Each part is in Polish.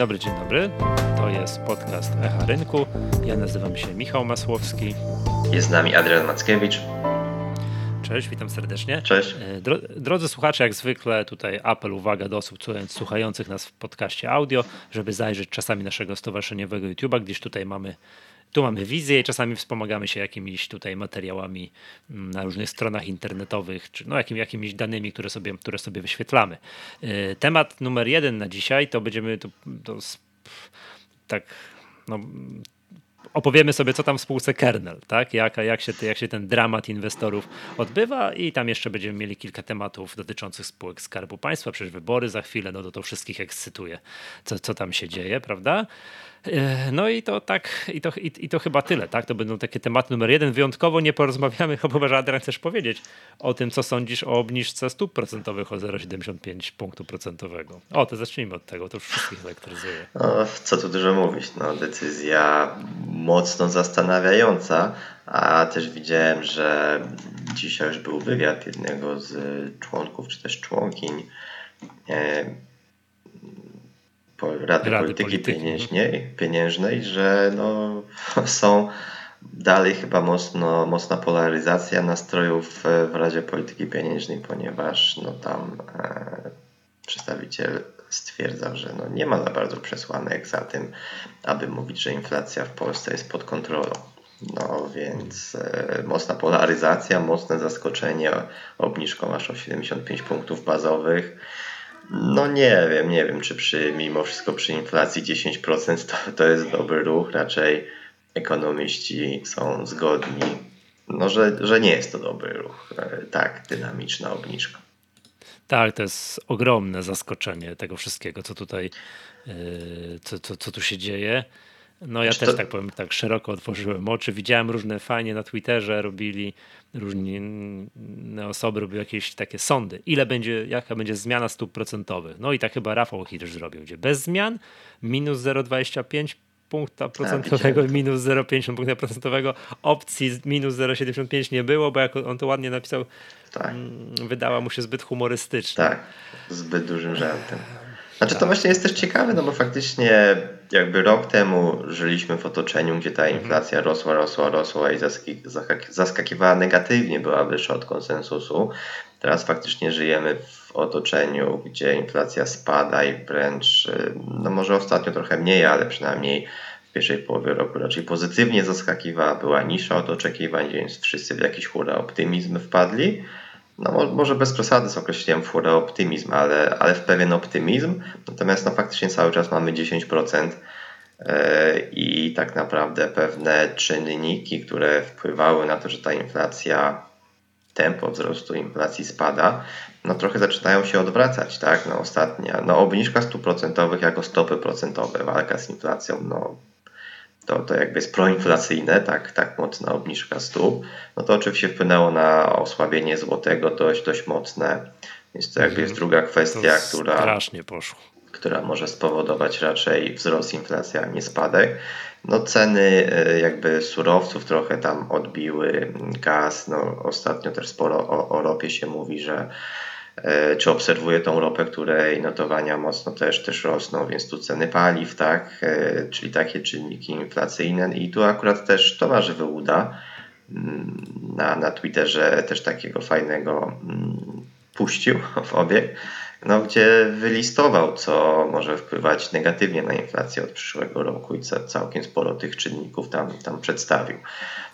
dobry, dzień dobry. To jest podcast Echa Rynku. Ja nazywam się Michał Masłowski. Jest z nami Adrian Mackiewicz. Cześć, witam serdecznie. Cześć. E, drodzy słuchacze, jak zwykle tutaj apel, uwaga do osób słuchających nas w podcaście audio, żeby zajrzeć czasami naszego stowarzyszeniowego YouTube'a, gdzieś tutaj mamy tu mamy wizję i czasami wspomagamy się jakimiś tutaj materiałami mm, na różnych stronach internetowych, czy no jakim, jakimiś danymi, które sobie, które sobie wyświetlamy. E, temat numer jeden na dzisiaj to będziemy to, to tak no, opowiemy sobie, co tam w spółce Kernel, tak? Jak, jak, się, jak się ten dramat inwestorów odbywa i tam jeszcze będziemy mieli kilka tematów dotyczących spółek Skarbu Państwa, przecież wybory za chwilę, no to to wszystkich ekscytuje, co, co tam się dzieje, prawda? E, no i to tak, i to, i, i, to chyba tyle, tak? To będą takie tematy numer jeden. Wyjątkowo nie porozmawiamy, chyba Adrian chcesz powiedzieć o tym, co sądzisz o obniżce stóp procentowych o 0,75 punktu procentowego. O, to zacznijmy od tego, to już wszystkich elektryzuje. No, co tu dużo mówić, no decyzja mocno zastanawiająca, a też widziałem, że dzisiaj już był wywiad jednego z członków, czy też członkiń e, Rady, Rady Polityki, Polityki. Pieniężnej, pieniężnej, że no, są dalej chyba mocno, mocna polaryzacja nastrojów w Radzie Polityki Pieniężnej, ponieważ no, tam e, przedstawiciel stwierdzał, że no, nie ma za bardzo przesłanek za tym, aby mówić, że inflacja w Polsce jest pod kontrolą. No więc e, mocna polaryzacja, mocne zaskoczenie obniżką aż o 75 punktów bazowych. No nie wiem, nie wiem, czy przy, mimo wszystko przy inflacji 10% to, to jest dobry ruch. Raczej ekonomiści są zgodni, no, że, że nie jest to dobry ruch. E, tak, dynamiczna obniżka. Tak, to jest ogromne zaskoczenie tego wszystkiego, co tutaj, e, co, co, co tu się dzieje. No ja Czy też to... tak powiem, tak szeroko otworzyłem oczy. Widziałem różne fajnie na Twitterze robili, różne osoby robiły jakieś takie sądy. Ile będzie, jaka będzie zmiana stóp procentowych? No i tak chyba Rafał Hirsch zrobił, gdzie bez zmian minus 0,25 punkta procentowego i minus 0,50 punkta procentowego. Opcji minus 0,75 nie było, bo jak on to ładnie napisał, tak. Mm, wydała mu się zbyt humorystyczna. Tak, zbyt dużym żartem. Znaczy to właśnie jest też ciekawe, no bo faktycznie jakby rok temu żyliśmy w otoczeniu, gdzie ta mhm. inflacja rosła, rosła, rosła i zaskakiwała negatywnie, była wyższa od konsensusu. Teraz faktycznie żyjemy w otoczeniu, gdzie inflacja spada i wręcz, y, no może ostatnio trochę mniej, ale przynajmniej w pierwszej połowie roku raczej pozytywnie zaskakiwała, była niższa od oczekiwań, więc wszyscy w jakiś hura optymizm wpadli no może bez przesady z określeniem furę optymizm, ale, ale w pewien optymizm. Natomiast no faktycznie cały czas mamy 10% e, i tak naprawdę pewne czynniki, które wpływały na to, że ta inflacja, tempo wzrostu inflacji spada, no trochę zaczynają się odwracać, tak? No ostatnia, no obniżka stóp procentowych jako stopy procentowe, walka z inflacją, no to, to jakby jest proinflacyjne, tak, tak mocna obniżka stóp, no to oczywiście wpłynęło na osłabienie złotego dość, dość mocne. Więc to jakby jest mhm. druga kwestia, która, strasznie poszło. która może spowodować raczej wzrost inflacji, a nie spadek. No ceny e, jakby surowców trochę tam odbiły, gaz, no ostatnio też sporo o, o ropie się mówi, że czy obserwuję tą ropę, której notowania mocno też, też rosną, więc tu ceny paliw, tak, e, czyli takie czynniki inflacyjne. I tu akurat też Tomasz Wyłuda mm, na, na Twitterze też takiego fajnego mm, puścił w obieg, no, gdzie wylistował, co może wpływać negatywnie na inflację od przyszłego roku i całkiem sporo tych czynników tam, tam przedstawił.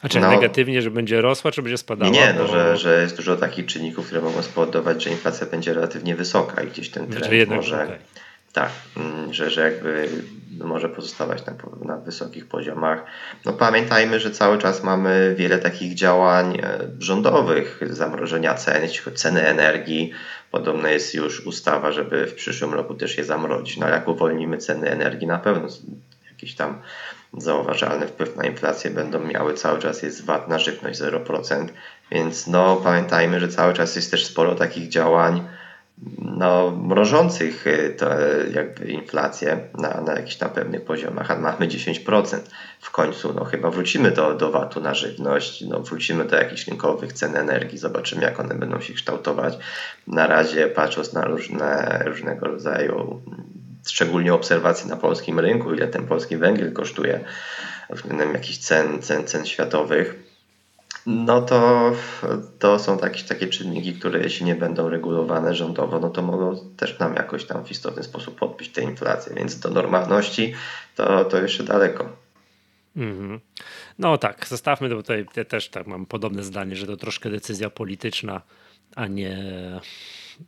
A czy no, negatywnie, że będzie rosła, czy będzie spadała? Nie, no, bo... że, że jest dużo takich czynników, które mogą spowodować, że inflacja będzie relatywnie wysoka i gdzieś ten znaczy trend znaczy może... Okay. Tak, mm, że, że jakby może pozostawać na, na wysokich poziomach. No pamiętajmy, że cały czas mamy wiele takich działań e, rządowych, zamrożenia cen, jeśli chodzi o ceny energii. Podobno jest już ustawa, żeby w przyszłym roku też je zamrozić. No jak uwolnimy ceny energii, na pewno jakiś tam zauważalny wpływ na inflację będą miały. Cały czas jest VAT na żywność 0%, więc no pamiętajmy, że cały czas jest też sporo takich działań, no, mrożących y, to jakby inflację na, na jakichś tam pewnych poziomach, a mamy 10%. W końcu no, chyba wrócimy do, do VAT-u na żywność, no, wrócimy do jakichś rynkowych cen energii, zobaczymy jak one będą się kształtować. Na razie patrząc na różne, różnego rodzaju szczególnie obserwacji na polskim rynku, ile ten polski węgiel kosztuje względem jakichś cen, cen, cen światowych, no to, to są takie, takie czynniki, które jeśli nie będą regulowane rządowo, no to mogą też nam jakoś tam w istotny sposób podbić tę inflację, więc do normalności to, to jeszcze daleko. Mm -hmm. No tak, zostawmy to, tutaj ja też tak mam podobne zdanie, że to troszkę decyzja polityczna, a nie,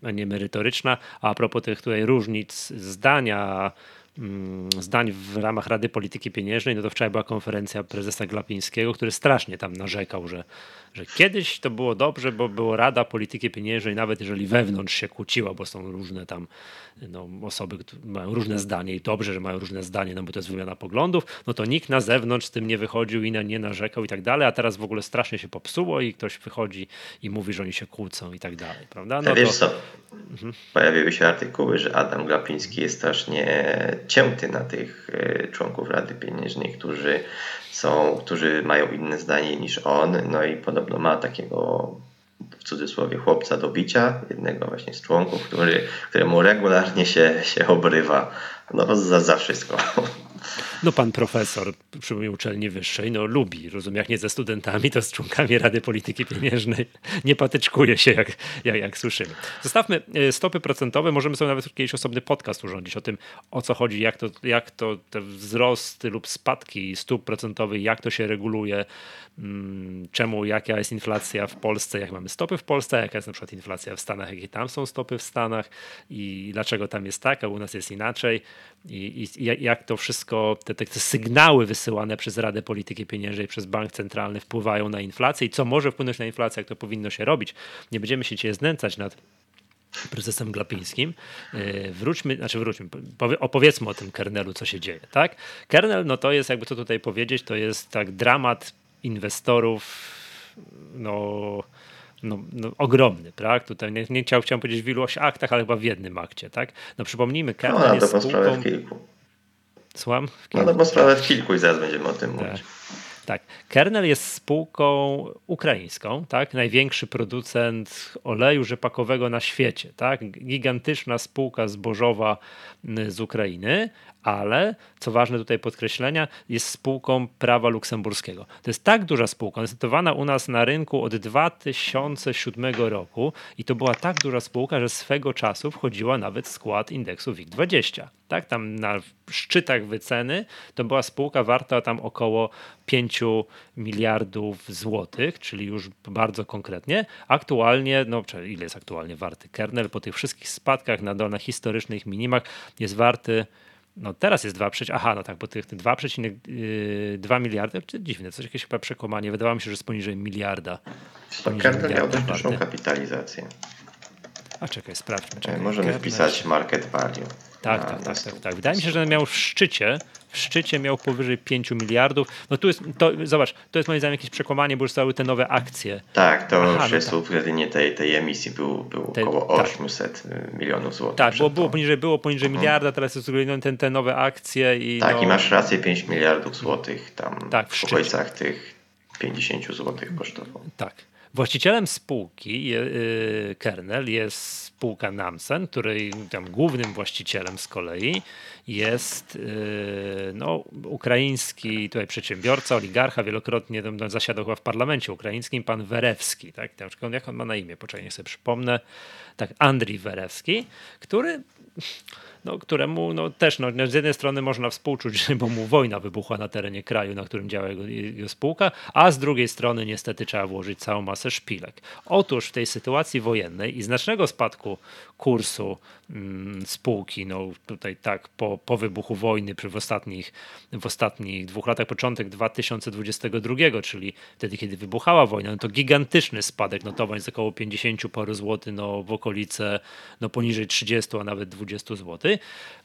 a nie merytoryczna. A, propos tych tutaj różnic zdania, zdań w ramach Rady Polityki Pieniężnej, no to wczoraj była konferencja prezesa Glapińskiego, który strasznie tam narzekał, że, że kiedyś to było dobrze, bo była Rada Polityki Pieniężnej, nawet jeżeli wewnątrz się kłóciła, bo są różne tam no, osoby, które mają różne zdanie i dobrze, że mają różne zdanie, no bo to jest wymiana poglądów, no to nikt na zewnątrz z tym nie wychodził i nie narzekał i tak dalej, a teraz w ogóle strasznie się popsuło i ktoś wychodzi i mówi, że oni się kłócą i tak dalej, prawda? No wiesz to... co, mhm. pojawiły się artykuły, że Adam Glapiński jest strasznie cięty na tych e, członków Rady Pieniężnej, którzy są, którzy mają inne zdanie niż on, no i podobno ma takiego w cudzysłowie chłopca do bicia, jednego właśnie z członków, który, któremu regularnie się, się obrywa no, za, za wszystko. No pan profesor przy uczelni wyższej, no lubi, rozumiem, jak nie ze studentami, to z członkami Rady Polityki Pieniężnej nie patyczkuje się, jak, jak, jak słyszymy. Zostawmy e, stopy procentowe, możemy sobie nawet kiedyś osobny podcast urządzić o tym, o co chodzi, jak to, jak to te wzrosty lub spadki stóp procentowych, jak to się reguluje, mm, czemu, jaka jest inflacja w Polsce, jak mamy stopy w Polsce, jaka jest na przykład inflacja w Stanach, jakie tam są stopy w Stanach i dlaczego tam jest tak, a u nas jest inaczej i, i jak to wszystko, te, te, sygnały wysyłane przez Radę Polityki Pieniężnej, przez Bank Centralny wpływają na inflację i co może wpłynąć na inflację, jak to powinno się robić. Nie będziemy się dzisiaj znęcać nad prezesem Glapińskim. E, wróćmy, znaczy wróćmy, opowiedzmy o tym kernelu, co się dzieje, tak? Kernel, no to jest, jakby to tutaj powiedzieć, to jest tak dramat inwestorów, no no, no, ogromny, tak? Tutaj nie, nie chciał, chciałem powiedzieć w ilu aktach, ale chyba w jednym akcie, tak? No przypomnijmy, Kernel no, jest spółką... w kilku. Słucham? W kilku. No, no bo sprawę w kilku i zaraz będziemy o tym tak. mówić. Tak. Kernel jest spółką ukraińską, tak? Największy producent oleju rzepakowego na świecie, tak? Gigantyczna spółka zbożowa z Ukrainy, ale co ważne tutaj podkreślenia, jest spółką prawa luksemburskiego. To jest tak duża spółka, listowana u nas na rynku od 2007 roku i to była tak duża spółka, że swego czasu wchodziła nawet w skład indeksu WIG20. Tak, tam na szczytach wyceny to była spółka warta tam około 5 miliardów złotych, czyli już bardzo konkretnie. Aktualnie, no ile jest aktualnie warty kernel po tych wszystkich spadkach na, na historycznych minimach jest warty no teraz jest 2, aha, no tak, bo tych 2,2 yy, miliardy, czy dziwne, coś jakieś chyba przekonanie, wydawało mi się, że jest poniżej miliarda. Kernel miał dość dużą kapitalizację. A czekaj, sprawdźmy. Czekaj. Możemy Kernel... wpisać market value. Tak, tak, tak, tak, tak. Wydaje mi się, że miał w szczycie, w szczycie miał powyżej 5 miliardów. No tu jest, to, zobacz, to jest moim zdaniem jakieś przekłamanie, bo już stały te nowe akcje. Tak, to Aha, już no tak. tej, tej emisji był, był te, około 800 tak. milionów złotych. Tak, było, było poniżej, było poniżej mhm. miliarda, teraz jest ten, te nowe akcje. I tak, no... i masz rację, 5 miliardów złotych tam tak, w, w okolicach tych 50 złotych kosztował. Tak. Właścicielem spółki y, Kernel jest spółka Namsen, której tam głównym właścicielem z kolei jest y, no, ukraiński tutaj przedsiębiorca, oligarcha, wielokrotnie zasiadał chyba w parlamencie ukraińskim, pan Werewski. Tak? Jak on ma na imię? Poczekaj, niech sobie przypomnę. Tak, Andrii Werewski, który no, któremu no, też no, z jednej strony można współczuć, bo mu wojna wybuchła na terenie kraju, na którym działa jego, jego spółka, a z drugiej strony niestety trzeba włożyć całą masę szpilek. Otóż w tej sytuacji wojennej i znacznego spadku kursu mm, spółki, no tutaj tak po, po wybuchu wojny w ostatnich, w ostatnich dwóch latach, początek 2022, czyli wtedy, kiedy wybuchała wojna, no to gigantyczny spadek notowań z około 50 paru złotych no, w okolice no, poniżej 30, a nawet 20 zł.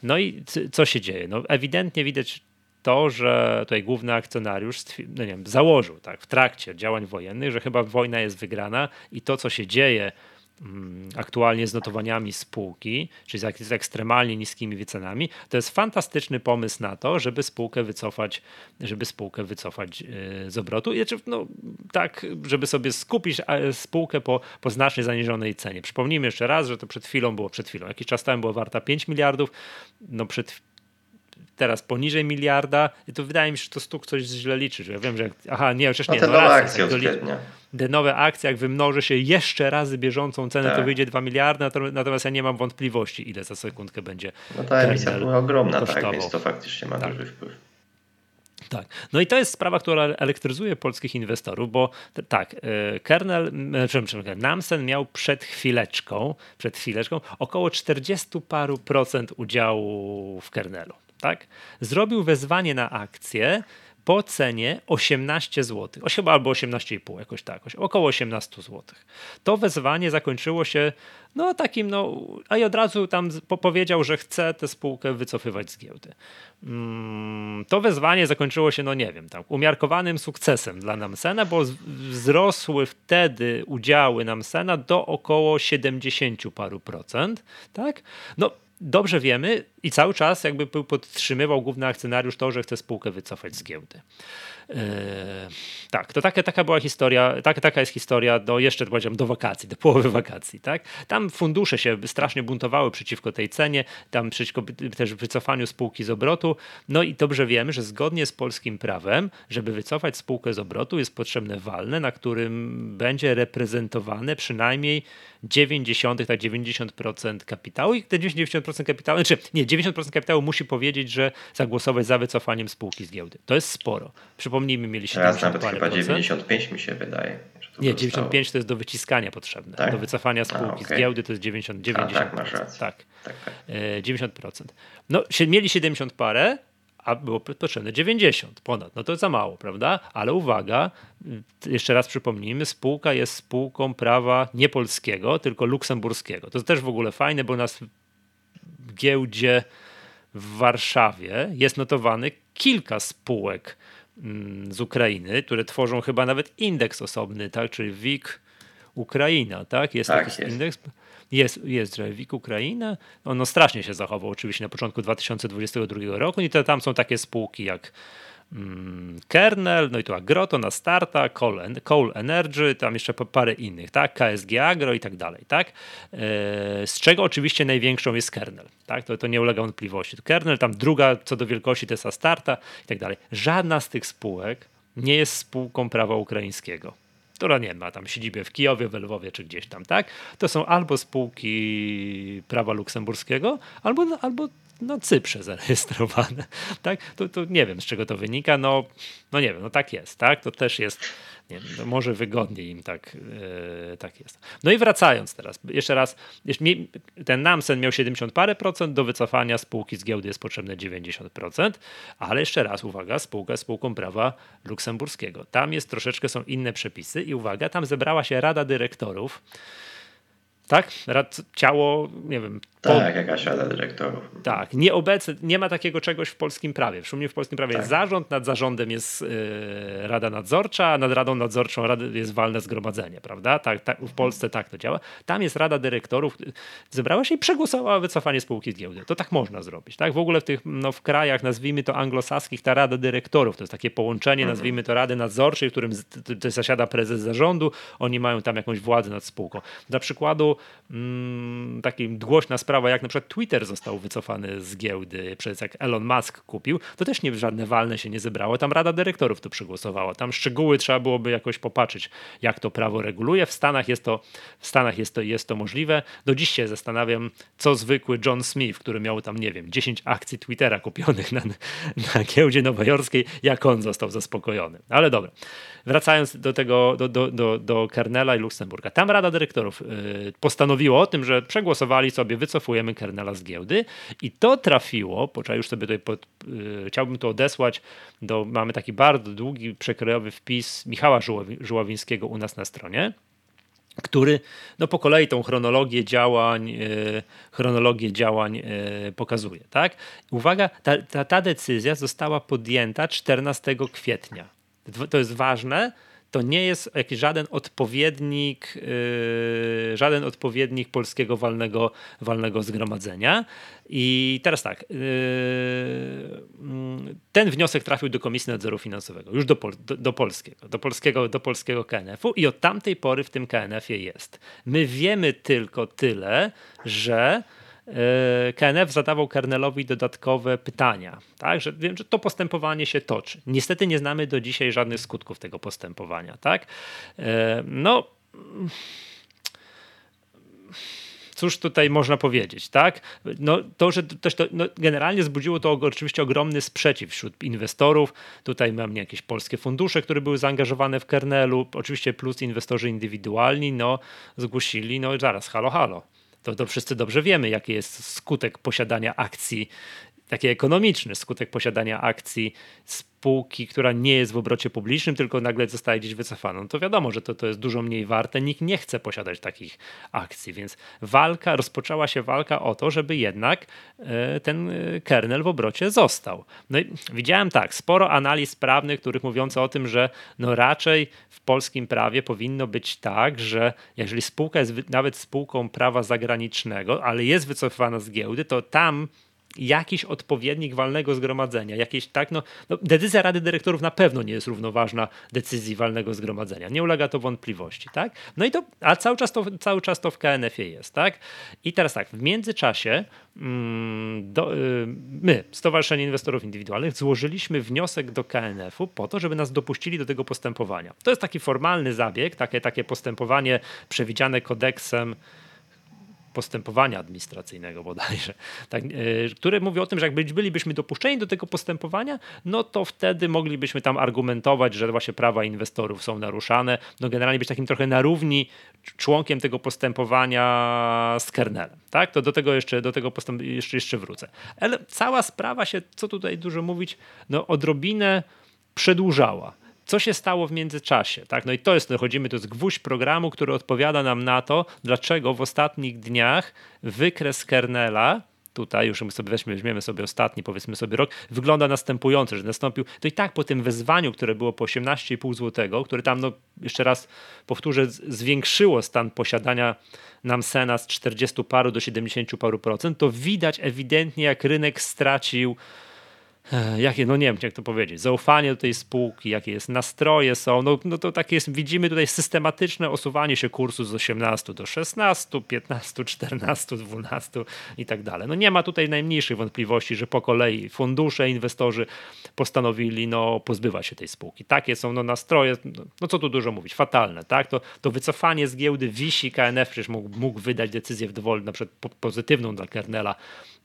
No i co się dzieje? No ewidentnie widać to, że tutaj główny akcjonariusz no nie wiem, założył tak, w trakcie działań wojennych, że chyba wojna jest wygrana i to, co się dzieje aktualnie z notowaniami spółki, czyli z ekstremalnie niskimi wycenami, to jest fantastyczny pomysł na to, żeby spółkę wycofać, żeby spółkę wycofać e, z obrotu. I znaczy, no, tak, żeby sobie skupić spółkę po, po znacznie zaniżonej cenie. Przypomnijmy jeszcze raz, że to przed chwilą było, przed chwilą, jakiś czas temu była warta 5 miliardów, no przed teraz poniżej miliarda i to wydaje mi się, że to stuk coś źle liczy. Ja wiem, że aha, nie, przecież nie. No te nowe akcje odpowiednio. Te nowe akcje, jak wymnoży się jeszcze razy bieżącą cenę, tak. to wyjdzie 2 miliardy, natomiast ja nie mam wątpliwości, ile za sekundkę będzie. No ta emisja była ogromna, kosztował. tak, więc to faktycznie ma tak. duży wpływ. Tak. No i to jest sprawa, która elektryzuje polskich inwestorów, bo tak, e, kernel, przepraszam, Namsen miał przed chwileczką, przed chwileczką około 40 paru procent udziału w kernelu tak? Zrobił wezwanie na akcję po cenie 18 zł, chyba albo 18,5, jakoś tak, około 18 zł. To wezwanie zakończyło się no takim, no, a i od razu tam powiedział, że chce tę spółkę wycofywać z giełdy. Mm, to wezwanie zakończyło się, no nie wiem, tak, umiarkowanym sukcesem dla Namsena, bo wzrosły wtedy udziały Namsena do około 70 paru procent, tak? No dobrze wiemy i cały czas jakby podtrzymywał główny akcjonariusz to, że chce spółkę wycofać z giełdy. Yy, tak, to taka, taka była historia, tak, taka jest historia do jeszcze powiedziałem do wakacji, do połowy wakacji. Tak? Tam fundusze się strasznie buntowały przeciwko tej cenie, tam przeciwko też wycofaniu spółki z obrotu. No i dobrze wiemy, że zgodnie z polskim prawem, żeby wycofać spółkę z obrotu, jest potrzebne walne, na którym będzie reprezentowane przynajmniej 90, tak 90% kapitału i te 90% kapitału, znaczy nie, 90% kapitału musi powiedzieć, że zagłosować za wycofaniem spółki z giełdy. To jest sporo. Przypomnijmy, mieli 70 Teraz nawet chyba 95 mi się wydaje. Nie, 95 to jest do wyciskania potrzebne. Tak? Do wycofania spółki A, okay. z giełdy to jest 90, 90%. A, tak, masz rację. Tak. tak, tak. 90%. E, no, mieli 70 parę, a było potrzebne 90 ponad. No to za mało, prawda? Ale uwaga, jeszcze raz przypomnijmy, spółka jest spółką prawa nie polskiego, tylko luksemburskiego. To też w ogóle fajne, bo nas giełdzie w Warszawie jest notowany kilka spółek mm, z Ukrainy, które tworzą chyba nawet indeks osobny, tak? czyli WIG Ukraina, tak? Jest tak, taki jest. indeks. Jest, jest WIG Ukraina. Ono strasznie się zachował oczywiście na początku 2022 roku i to, tam są takie spółki jak kernel, no i tu Agroto na starta, Coal, Energy, tam jeszcze parę innych, tak? KSG Agro i tak dalej, tak? E, z czego oczywiście największą jest kernel, tak? To, to nie ulega wątpliwości. Kernel, tam druga co do wielkości to jest Astarta i tak dalej. Żadna z tych spółek nie jest spółką prawa ukraińskiego która nie ma tam siedzibę w Kijowie, w Lwowie czy gdzieś tam, tak? To są albo spółki prawa luksemburskiego, albo, albo na Cyprze zarejestrowane. Tak? To, to nie wiem, z czego to wynika. No, no nie wiem, no tak jest. Tak? To też jest, nie wiem, no może wygodniej im tak, yy, tak jest. No i wracając teraz, jeszcze raz, ten Namsen miał 70 parę procent, do wycofania spółki z giełdy jest potrzebne 90%, ale jeszcze raz, uwaga, spółka spółką prawa luksemburskiego. Tam jest troszeczkę, są inne przepisy i uwaga, tam zebrała się Rada Dyrektorów, tak? Rad, ciało, nie wiem. Tak, jakaś rada dyrektorów. Tak, nieobecny, nie ma takiego czegoś w polskim prawie. W sumie w polskim prawie tak. jest zarząd, nad zarządem jest yy, rada nadzorcza, a nad radą nadzorczą jest walne zgromadzenie, prawda? Tak, tak, w Polsce tak to działa. Tam jest rada dyrektorów, zebrała się i przegłosowała wycofanie spółki z giełdy. To tak można zrobić, tak? W ogóle w tych, no, w krajach, nazwijmy to anglosaskich, ta rada dyrektorów, to jest takie połączenie, mhm. nazwijmy to rady nadzorczej, w którym zasiada prezes zarządu, oni mają tam jakąś władzę nad spółką. Dla przykładu mm, takim głośna sprawa, jak na przykład Twitter został wycofany z giełdy przez jak Elon Musk kupił, to też nie żadne walne się nie zebrało. Tam Rada Dyrektorów to przegłosowała. Tam szczegóły trzeba byłoby jakoś popatrzeć, jak to prawo reguluje. W Stanach jest to, w Stanach jest to, jest to możliwe. Do dziś się zastanawiam, co zwykły John Smith, który miał tam, nie wiem, 10 akcji Twittera kupionych na, na giełdzie nowojorskiej, jak on został zaspokojony. Ale dobra. Wracając do tego, do, do, do, do Kernela i Luksemburga. Tam Rada Dyrektorów y, postanowiło o tym, że przegłosowali sobie, wycofujemy Kernela z giełdy i to trafiło, poczekaj już sobie tutaj pod, yy, chciałbym to odesłać, do, mamy taki bardzo długi, przekrojowy wpis Michała Żuławińskiego u nas na stronie, który no, po kolei tą chronologię działań, yy, chronologię działań yy, pokazuje. Tak? Uwaga, ta, ta, ta decyzja została podjęta 14 kwietnia. To jest ważne, to nie jest jakiś żaden odpowiednik, yy, żaden odpowiednik polskiego walnego, walnego zgromadzenia. I teraz tak, yy, ten wniosek trafił do Komisji Nadzoru Finansowego, już do, pol, do, do, polskiego, do polskiego, do polskiego KNF-u i od tamtej pory w tym KNF-ie jest. My wiemy tylko tyle, że KNF zadawał Kernelowi dodatkowe pytania, tak, że wiem, że to postępowanie się toczy. Niestety nie znamy do dzisiaj żadnych skutków tego postępowania, tak. E, no cóż tutaj można powiedzieć, tak? No, to, że też to, no, generalnie zbudziło to oczywiście ogromny sprzeciw wśród inwestorów. Tutaj mam jakieś polskie fundusze, które były zaangażowane w kernelu, oczywiście plus inwestorzy indywidualni, no, zgłosili, no zaraz, halo, halo to, to wszyscy dobrze wiemy, jaki jest skutek posiadania akcji, taki ekonomiczny skutek posiadania akcji spółki, która nie jest w obrocie publicznym, tylko nagle zostaje gdzieś wycofana. No to wiadomo, że to, to jest dużo mniej warte. Nikt nie chce posiadać takich akcji, więc walka, rozpoczęła się walka o to, żeby jednak e, ten e, kernel w obrocie został. No i widziałem tak, sporo analiz prawnych, których mówiące o tym, że no raczej w polskim prawie powinno być tak, że jeżeli spółka jest nawet spółką prawa zagranicznego, ale jest wycofana z giełdy, to tam jakiś odpowiednik walnego zgromadzenia, jakieś tak, no, no, decyzja Rady Dyrektorów na pewno nie jest równoważna decyzji walnego zgromadzenia. Nie ulega to wątpliwości, tak? No i to, a cały czas to, cały czas to w KNF-ie jest, tak? I teraz tak, w międzyczasie mm, do, y, my, Stowarzyszenie Inwestorów Indywidualnych, złożyliśmy wniosek do KNF-u po to, żeby nas dopuścili do tego postępowania. To jest taki formalny zabieg, takie, takie postępowanie przewidziane kodeksem postępowania administracyjnego bodajże, tak, yy, który mówi o tym, że jak bylibyśmy dopuszczeni do tego postępowania, no to wtedy moglibyśmy tam argumentować, że właśnie prawa inwestorów są naruszane, no generalnie być takim trochę na równi członkiem tego postępowania z kernelem, tak? To do tego jeszcze, do tego postęp jeszcze, jeszcze wrócę. Ale cała sprawa się, co tutaj dużo mówić, no odrobinę przedłużała co się stało w międzyczasie. Tak? No i to jest, dochodzimy, to jest gwóźdź programu, który odpowiada nam na to, dlaczego w ostatnich dniach wykres kernela, tutaj już sobie weźmy, weźmiemy sobie ostatni, powiedzmy sobie rok, wygląda następująco, że nastąpił, to i tak po tym wezwaniu, które było po 18,5 zł, które tam, no jeszcze raz powtórzę, zwiększyło stan posiadania nam Sena z 40 paru do 70 paru procent, to widać ewidentnie, jak rynek stracił jakie, no nie wiem jak to powiedzieć, zaufanie do tej spółki, jakie jest nastroje są, no, no to tak jest, widzimy tutaj systematyczne osuwanie się kursu z 18 do 16, 15, 14, 12 i tak dalej. No nie ma tutaj najmniejszych wątpliwości, że po kolei fundusze, inwestorzy postanowili no, pozbywać się tej spółki. Takie są no, nastroje, no, no co tu dużo mówić, fatalne, tak? To, to wycofanie z giełdy wisi, KNF przecież mógł, mógł wydać decyzję w dowolnym, na przykład pozytywną dla Kernela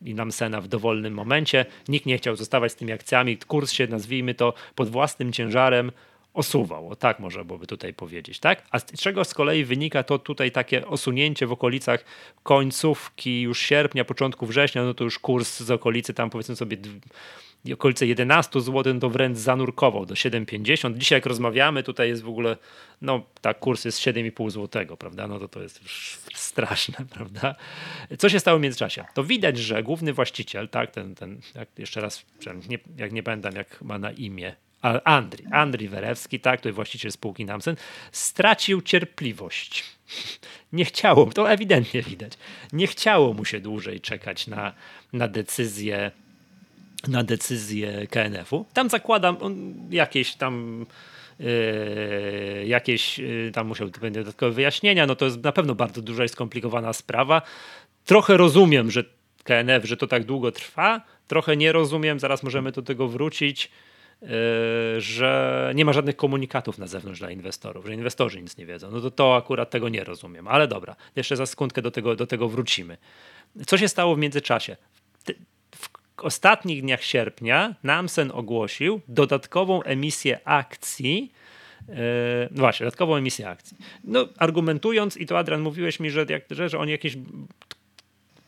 i Namsena w dowolnym momencie. Nikt nie chciał zostawać z tymi akcjami. Kurs się, nazwijmy to, pod własnym ciężarem osuwał. O tak można byłoby tutaj powiedzieć, tak? A z czego z kolei wynika to tutaj takie osunięcie w okolicach końcówki już sierpnia, początku września, no to już kurs z okolicy tam powiedzmy sobie okolice 11 zł, to wręcz zanurkował do 7,50. Dzisiaj jak rozmawiamy, tutaj jest w ogóle, no tak, kurs jest 7,5 zł, prawda? No to to jest straszne, prawda? Co się stało w międzyczasie? To widać, że główny właściciel, tak, ten, ten jak jeszcze raz, nie, jak nie pamiętam jak ma na imię, Andri, Andri Werewski, tak, to jest właściciel spółki Namsen, stracił cierpliwość. Nie chciało, to ewidentnie widać, nie chciało mu się dłużej czekać na, na decyzję na decyzję KNF-u. Tam zakładam jakieś tam Yy, jakieś yy, tam musiał być dodatkowe wyjaśnienia, no to jest na pewno bardzo duża i skomplikowana sprawa. Trochę rozumiem, że KNF, że to tak długo trwa, trochę nie rozumiem, zaraz możemy do tego wrócić, yy, że nie ma żadnych komunikatów na zewnątrz dla inwestorów, że inwestorzy nic nie wiedzą. No to to akurat tego nie rozumiem, ale dobra, jeszcze za sekundkę do tego, do tego wrócimy. Co się stało w międzyczasie? Ostatnich dniach sierpnia Namsen ogłosił dodatkową emisję akcji. Yy, no właśnie, dodatkową emisję akcji. No, argumentując, i to Adrian mówiłeś mi, że, jak, że, że oni jakieś.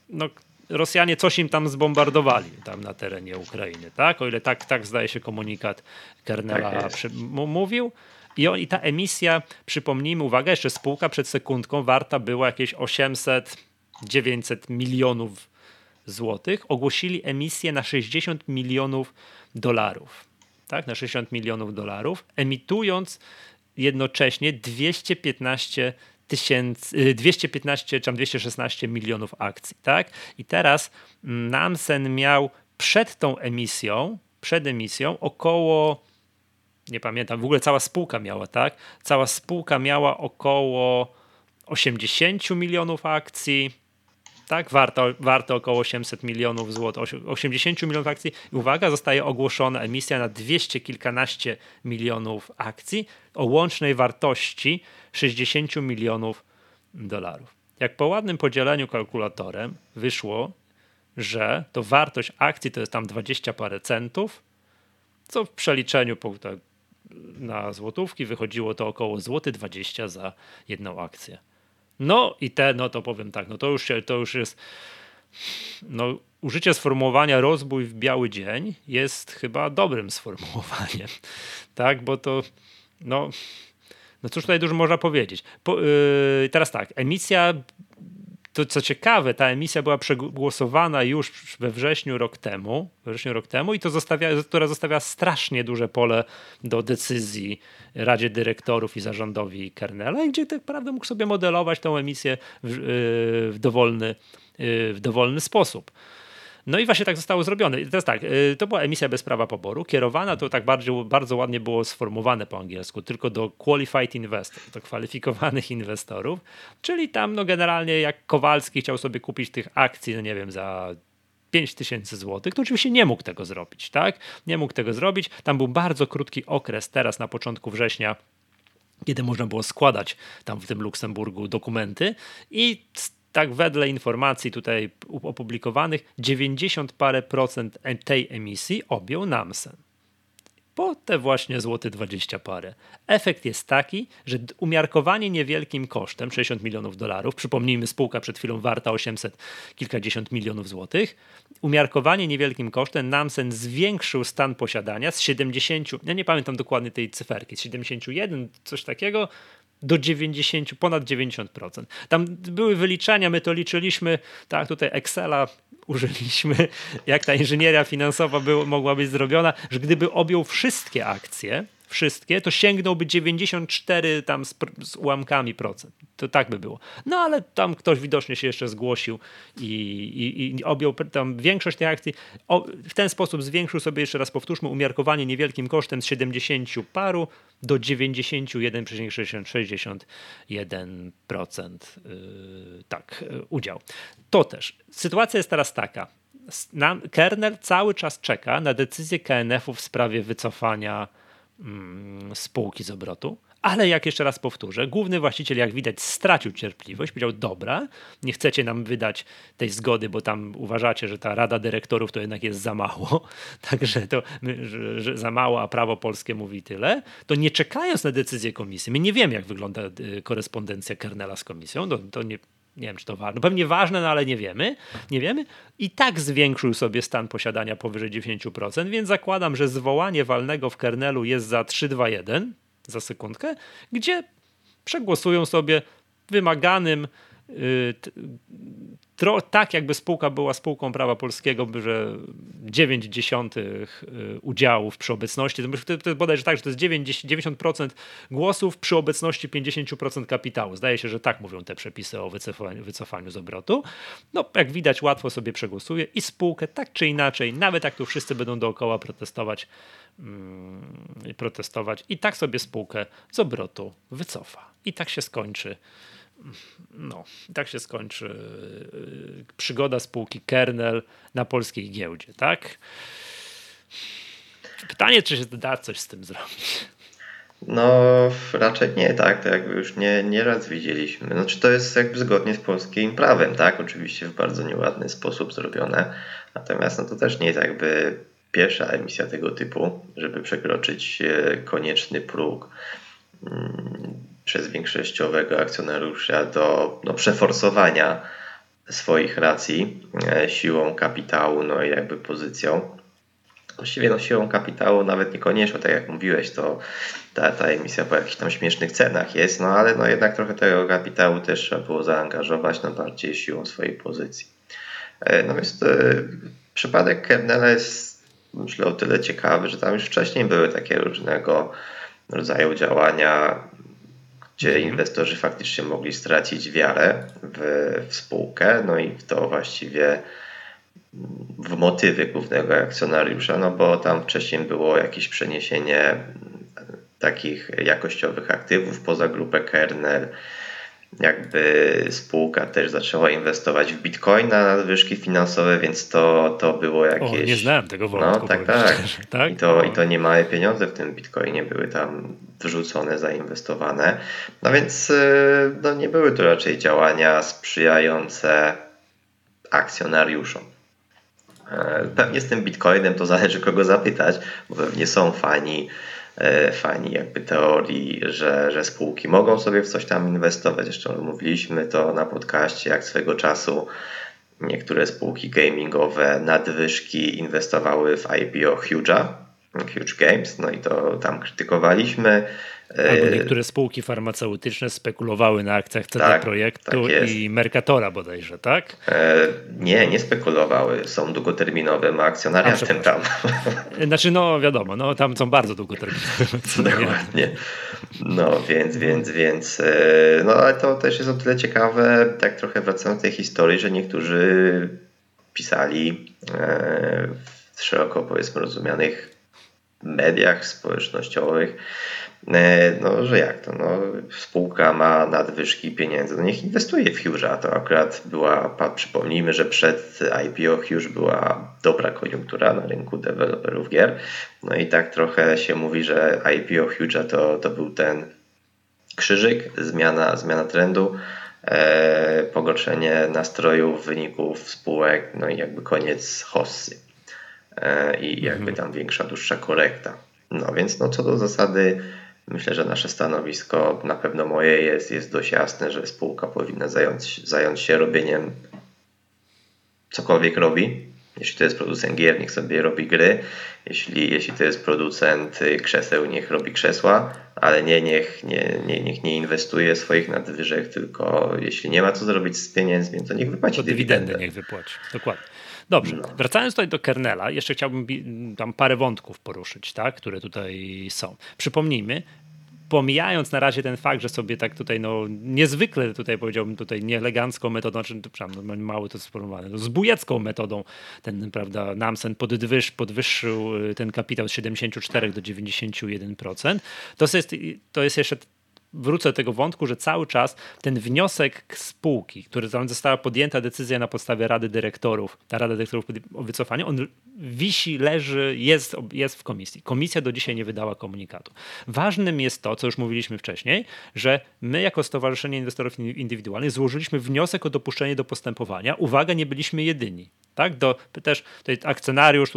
No, Rosjanie coś im tam zbombardowali tam na terenie Ukrainy, tak? O ile tak, tak zdaje się komunikat Kernela tak przy, mówił. I, on, I ta emisja, przypomnijmy, uwaga, jeszcze spółka przed sekundką warta była jakieś 800, 900 milionów złotych ogłosili emisję na 60 milionów dolarów. Tak, na 60 milionów dolarów, emitując jednocześnie 215 tysięcy, 215 czy 216 milionów akcji, tak? I teraz Namsen miał przed tą emisją, przed emisją około nie pamiętam, w ogóle cała spółka miała, tak? Cała spółka miała około 80 milionów akcji, tak? Warto, warto około 800 milionów złotych, 80 milionów akcji. I uwaga, zostaje ogłoszona emisja na 200 kilkanaście milionów akcji o łącznej wartości 60 milionów dolarów. Jak po ładnym podzieleniu kalkulatorem wyszło, że to wartość akcji to jest tam 20 parę centów, co w przeliczeniu na złotówki wychodziło to około złoty 20 za jedną akcję. No i te, no to powiem tak, no to już, to już jest no, użycie sformułowania rozbój w biały dzień jest chyba dobrym sformułowaniem, tak, bo to no, no cóż tutaj dużo można powiedzieć. Po, yy, teraz tak, emisja to co ciekawe, ta emisja była przegłosowana już we wrześniu rok temu, wrześniu rok temu i to zostawia, która zostawia strasznie duże pole do decyzji Radzie Dyrektorów i zarządowi Kernela, gdzie tak naprawdę mógł sobie modelować tę emisję w, yy, w dowolny, yy, w dowolny sposób. No i właśnie tak zostało zrobione. I teraz tak, y, to była emisja bez prawa poboru, kierowana, to tak bardzo, bardzo ładnie było sformułowane po angielsku, tylko do qualified investors, do kwalifikowanych inwestorów, czyli tam no generalnie jak Kowalski chciał sobie kupić tych akcji, no nie wiem, za 5 tysięcy złotych, to oczywiście nie mógł tego zrobić, tak? Nie mógł tego zrobić. Tam był bardzo krótki okres, teraz na początku września, kiedy można było składać tam w tym Luksemburgu dokumenty i tak wedle informacji tutaj opublikowanych, 90 parę procent tej emisji objął Namsen. Po te właśnie złoty 20 parę. Efekt jest taki, że umiarkowanie niewielkim kosztem, 60 milionów dolarów, przypomnijmy spółka przed chwilą warta 800 kilkadziesiąt milionów złotych, umiarkowanie niewielkim kosztem Namsen zwiększył stan posiadania z 70, ja nie pamiętam dokładnie tej cyferki, z 71, coś takiego, do 90, ponad 90%. Tam były wyliczenia, my to liczyliśmy, tak, tutaj Excela użyliśmy, jak ta inżynieria finansowa był, mogła być zrobiona, że gdyby objął wszystkie akcje, wszystkie, to sięgnąłby 94 tam z, z, ułamkami procent. To tak by było. No ale tam ktoś widocznie się jeszcze zgłosił i, i, i objął tam większość tych akcji. O, w ten sposób zwiększył sobie, jeszcze raz powtórzmy, umiarkowanie niewielkim kosztem z 70 paru do 91,61% yy, tak, yy, udział. To też. Sytuacja jest teraz taka. Kernel cały czas czeka na decyzję KNF-u w sprawie wycofania spółki z obrotu. Ale jak jeszcze raz powtórzę, główny właściciel, jak widać, stracił cierpliwość. Powiedział: Dobra, nie chcecie nam wydać tej zgody, bo tam uważacie, że ta rada dyrektorów to jednak jest za mało. Także to że, że za mało, a prawo polskie mówi tyle. To nie czekając na decyzję komisji, my nie wiemy, jak wygląda y, korespondencja Kernela z komisją. To, to nie, nie wiem, czy to ważne. Pewnie ważne, no ale nie wiemy. Nie wiemy. I tak zwiększył sobie stan posiadania powyżej 10%, więc zakładam, że zwołanie walnego w kernelu jest za 3-2-1 za sekundkę, gdzie przegłosują sobie wymaganym Y, tro, tak jakby spółka była spółką prawa polskiego, że 9 dziesiątych y, udziałów przy obecności, to, to bodajże tak, że to jest 90% głosów przy obecności 50% kapitału. Zdaje się, że tak mówią te przepisy o wycofaniu, wycofaniu z obrotu. No, jak widać, łatwo sobie przegłosuje i spółkę tak czy inaczej, nawet jak tu wszyscy będą dookoła protestować, mm, protestować i tak sobie spółkę z obrotu wycofa. I tak się skończy no, tak się skończy y, przygoda spółki Kernel na polskiej giełdzie, tak? Pytanie, czy się da coś z tym zrobić? No, raczej nie, tak, to jakby już nie, nie raz widzieliśmy. Znaczy to jest jakby zgodnie z polskim prawem, tak, oczywiście w bardzo nieładny sposób zrobione, natomiast no to też nie jest jakby pierwsza emisja tego typu, żeby przekroczyć e, konieczny próg mm, przez większościowego akcjonariusza do no, przeforsowania swoich racji e, siłą kapitału, no i jakby pozycją. Właściwie no, siłą kapitału nawet niekoniecznie, tak jak mówiłeś, to ta, ta emisja po jakichś tam śmiesznych cenach jest, no ale no jednak trochę tego kapitału też trzeba było zaangażować, no bardziej siłą swojej pozycji. E, no więc e, przypadek Kernela jest myślę o tyle ciekawy, że tam już wcześniej były takie różnego rodzaju działania, gdzie inwestorzy faktycznie mogli stracić wiarę w, w spółkę, no i w to właściwie w motywy głównego akcjonariusza, no bo tam wcześniej było jakieś przeniesienie takich jakościowych aktywów poza grupę kernel, jakby spółka też zaczęła inwestować w bitcoina na nadwyżki finansowe, więc to, to było jakieś... O, nie znałem tego wątku. No tak, tak. tak? I, to, I to nie małe pieniądze w tym bitcoinie były tam wrzucone, zainwestowane. No więc y, no, nie były to raczej działania sprzyjające akcjonariuszom. E, pewnie z tym bitcoinem to zależy kogo zapytać, bo pewnie są fani fani jakby teorii, że, że spółki mogą sobie w coś tam inwestować. Jeszcze mówiliśmy to na podcaście, jak swego czasu niektóre spółki gamingowe nadwyżki inwestowały w IPO Huge'a, Huge Games, no i to tam krytykowaliśmy. Albo e, niektóre spółki farmaceutyczne spekulowały na akcjach CD tak, Projektu tak i Mercatora bodajże, tak? E, nie, nie spekulowały. Są długoterminowe, ma akcjonariatem tam. Znaczy, no wiadomo, no tam są bardzo długoterminowe. Dokładnie. No więc, więc, więc, e, no ale to też jest o tyle ciekawe, tak trochę wracając do tej historii, że niektórzy pisali w szeroko powiedzmy rozumianych mediach społecznościowych, E, no, że jak to, no, spółka ma nadwyżki pieniędzy, no niech inwestuje w Huge'a. To akurat była, przypomnijmy, że przed IPO Huge była dobra koniunktura na rynku deweloperów gier. No i tak trochę się mówi, że IPO Huge'a to, to był ten krzyżyk, zmiana, zmiana trendu, e, pogorszenie nastrojów, wyników spółek, no i jakby koniec hossy. E, I jakby mhm. tam większa, dłuższa korekta. No więc no co do zasady Myślę, że nasze stanowisko, na pewno moje jest, jest dość jasne, że spółka powinna zająć, zająć się robieniem cokolwiek robi. Jeśli to jest producent gier, niech sobie robi gry. Jeśli, jeśli to jest producent krzeseł, niech robi krzesła, ale nie, niech, nie, nie, niech nie inwestuje swoich nadwyżek, tylko jeśli nie ma co zrobić z pieniędzmi, to niech wypłaci to dywidendę. dywidendę. niech wypłaci, dokładnie. Dobrze, no. wracając tutaj do kernela, jeszcze chciałbym tam parę wątków poruszyć, tak, które tutaj są. Przypomnijmy, pomijając na razie ten fakt, że sobie tak tutaj, no niezwykle tutaj powiedziałbym tutaj nieelegancką metodą, czy przepraszam, no, mało to sformułowane, no, zbójecką metodą ten, prawda, Namsen podwyż, podwyższył y, ten kapitał z 74 do 91%, to jest, to jest jeszcze wrócę do tego wątku, że cały czas ten wniosek spółki, który została podjęta decyzja na podstawie Rady Dyrektorów, ta Rada Dyrektorów o wycofaniu, on wisi, leży, jest, jest w komisji. Komisja do dzisiaj nie wydała komunikatu. Ważnym jest to, co już mówiliśmy wcześniej, że my jako Stowarzyszenie Inwestorów Indywidualnych złożyliśmy wniosek o dopuszczenie do postępowania. Uwaga, nie byliśmy jedyni. Tak? Do, też tutaj akcjonariusz,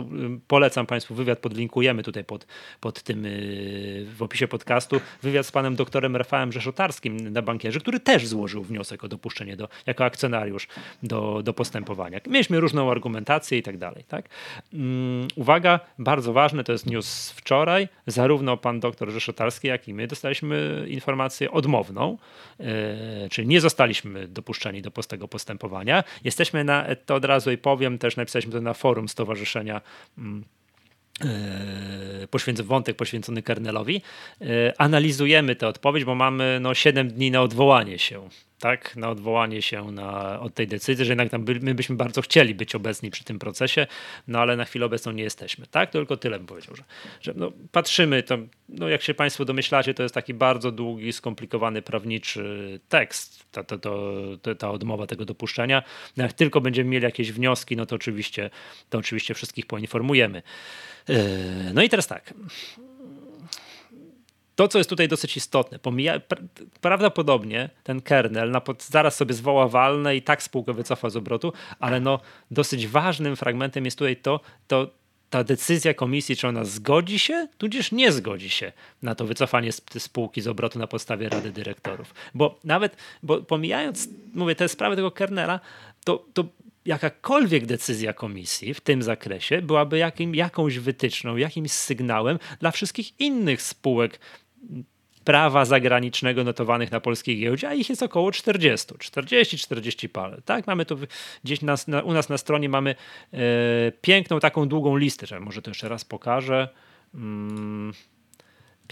polecam Państwu wywiad, podlinkujemy tutaj pod, pod tym y, w opisie podcastu, wywiad z panem doktorem Rafałem Rzeszotarskim na bankierze, który też złożył wniosek o dopuszczenie do, jako akcjonariusz do, do postępowania. Mieliśmy różną argumentację i tak dalej. Tak? Um, uwaga, bardzo ważne, to jest news wczoraj, zarówno pan doktor Rzeszotarski, jak i my dostaliśmy informację odmowną, yy, czyli nie zostaliśmy dopuszczeni do tego postępowania. Jesteśmy na, to od razu i powiem, też napisaliśmy to na forum stowarzyszenia um, E, poświęcony wątek poświęcony Kernelowi. E, analizujemy tę odpowiedź, bo mamy no, 7 dni na odwołanie się, tak? Na odwołanie się na, od tej decyzji, że jednak tam by, my byśmy bardzo chcieli być obecni przy tym procesie, no ale na chwilę obecną nie jesteśmy, tak? Tylko tyle bym powiedział, że, że no, patrzymy, to, no, jak się Państwo domyślacie, to jest taki bardzo długi, skomplikowany prawniczy tekst, ta, ta, ta, ta odmowa tego dopuszczenia. No, jak tylko będziemy mieli jakieś wnioski, no to oczywiście, to oczywiście wszystkich poinformujemy. E, no i teraz tak. To, co jest tutaj dosyć istotne, pomija, prawdopodobnie ten kernel na pod, zaraz sobie zwoła walne i tak spółkę wycofa z obrotu, ale no, dosyć ważnym fragmentem jest tutaj to, to ta decyzja komisji, czy ona zgodzi się, tudzież nie zgodzi się na to wycofanie spółki z obrotu na podstawie Rady Dyrektorów. Bo nawet, bo pomijając, mówię, te sprawy tego kernela, to, to jakakolwiek decyzja komisji w tym zakresie byłaby jakim, jakąś wytyczną, jakimś sygnałem dla wszystkich innych spółek prawa zagranicznego notowanych na polskiej giełdzie, a ich jest około 40, 40-40 parę. Tak, mamy to gdzieś na, u nas na stronie mamy e, piękną taką długą listę, że może to jeszcze raz pokażę. Mm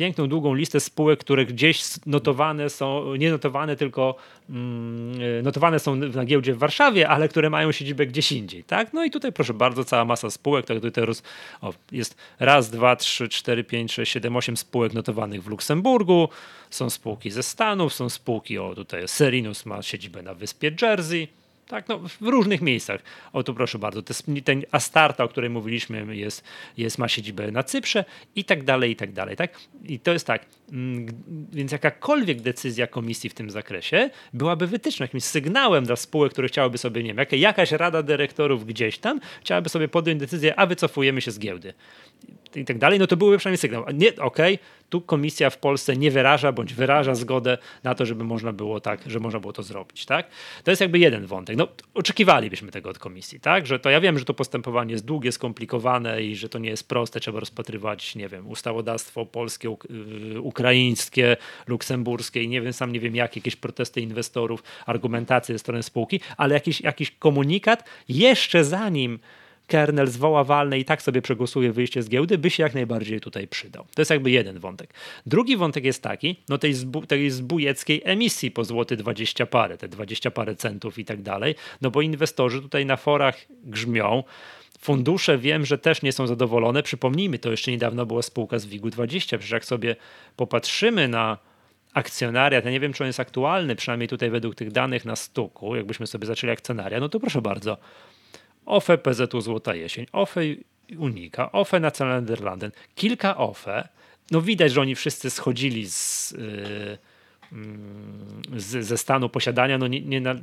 piękną, długą listę spółek, które gdzieś notowane są, nie notowane, tylko mm, notowane są na giełdzie w Warszawie, ale które mają siedzibę gdzieś indziej. Tak? No i tutaj proszę bardzo, cała masa spółek, tak tutaj roz, o, jest raz, dwa, trzy, cztery, pięć, sześć, siedem, osiem spółek notowanych w Luksemburgu, są spółki ze Stanów, są spółki, o tutaj Serinus ma siedzibę na wyspie Jersey, tak, no, w różnych miejscach. O tu proszę bardzo, ten Astarta, o której mówiliśmy, jest, jest, ma siedzibę na Cyprze i tak dalej, i tak dalej. Tak? I to jest tak, więc jakakolwiek decyzja komisji w tym zakresie byłaby wytyczną, jakimś sygnałem dla spółek, które chciałyby sobie, nie wiem, jakaś rada dyrektorów gdzieś tam chciałaby sobie podjąć decyzję, a wycofujemy się z giełdy i tak dalej, no to byłby przynajmniej sygnał. Nie, okej, okay, tu komisja w Polsce nie wyraża bądź wyraża zgodę na to, żeby można było tak, że można było to zrobić, tak? To jest jakby jeden wątek. No, oczekiwalibyśmy tego od komisji, tak? Że to ja wiem, że to postępowanie jest długie, skomplikowane i że to nie jest proste, trzeba rozpatrywać, nie wiem, ustawodawstwo polskie, y, ukraińskie, luksemburskie i nie wiem, sam nie wiem jak, jakieś protesty inwestorów, argumentacje ze strony spółki, ale jakiś, jakiś komunikat jeszcze zanim kernel zwoła walne i tak sobie przegłosuje wyjście z giełdy, by się jak najbardziej tutaj przydał. To jest jakby jeden wątek. Drugi wątek jest taki, no tej, zbu, tej zbójeckiej emisji po złoty 20 parę, te 20 parę centów i tak dalej, no bo inwestorzy tutaj na forach grzmią, Fundusze wiem, że też nie są zadowolone. Przypomnijmy, to jeszcze niedawno była spółka z WIG-20. Przecież jak sobie popatrzymy na akcjonariat, ja nie wiem, czy on jest aktualny, przynajmniej tutaj według tych danych na stuku, jakbyśmy sobie zaczęli akcjonariat, no to proszę bardzo, OFE PZU Złota Jesień, OFE Unika, OFE Nationalnerlanden, kilka OFE. No widać, że oni wszyscy schodzili z, yy, z, ze stanu posiadania, no, nie, nie, no,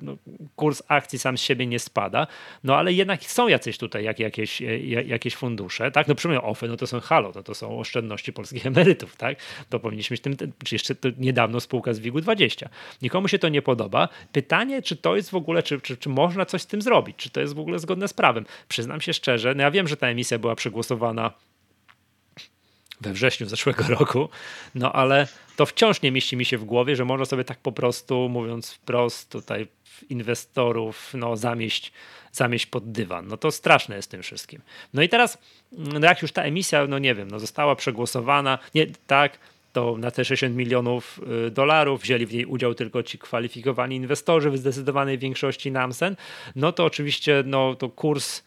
kurs akcji sam z siebie nie spada, no ale jednak są jacyś tutaj jak, jakieś, jakieś fundusze, tak? No przynajmniej OFE, no to są halo, no to są oszczędności polskich emerytów, tak? To powinniśmy tym, czy jeszcze niedawno spółka z WIG-u 20. Nikomu się to nie podoba. Pytanie, czy to jest w ogóle, czy, czy, czy można coś z tym zrobić, czy to jest w ogóle zgodne z prawem. Przyznam się szczerze, no ja wiem, że ta emisja była przegłosowana we wrześniu zeszłego roku, no ale to wciąż nie mieści mi się w głowie, że można sobie tak po prostu, mówiąc wprost, tutaj inwestorów no, zamieść, zamieść pod dywan. No to straszne jest tym wszystkim. No i teraz, no jak już ta emisja, no nie wiem, no została przegłosowana, nie, tak, to na te 60 milionów y, dolarów wzięli w niej udział tylko ci kwalifikowani inwestorzy w zdecydowanej większości Namsen, no to oczywiście no, to kurs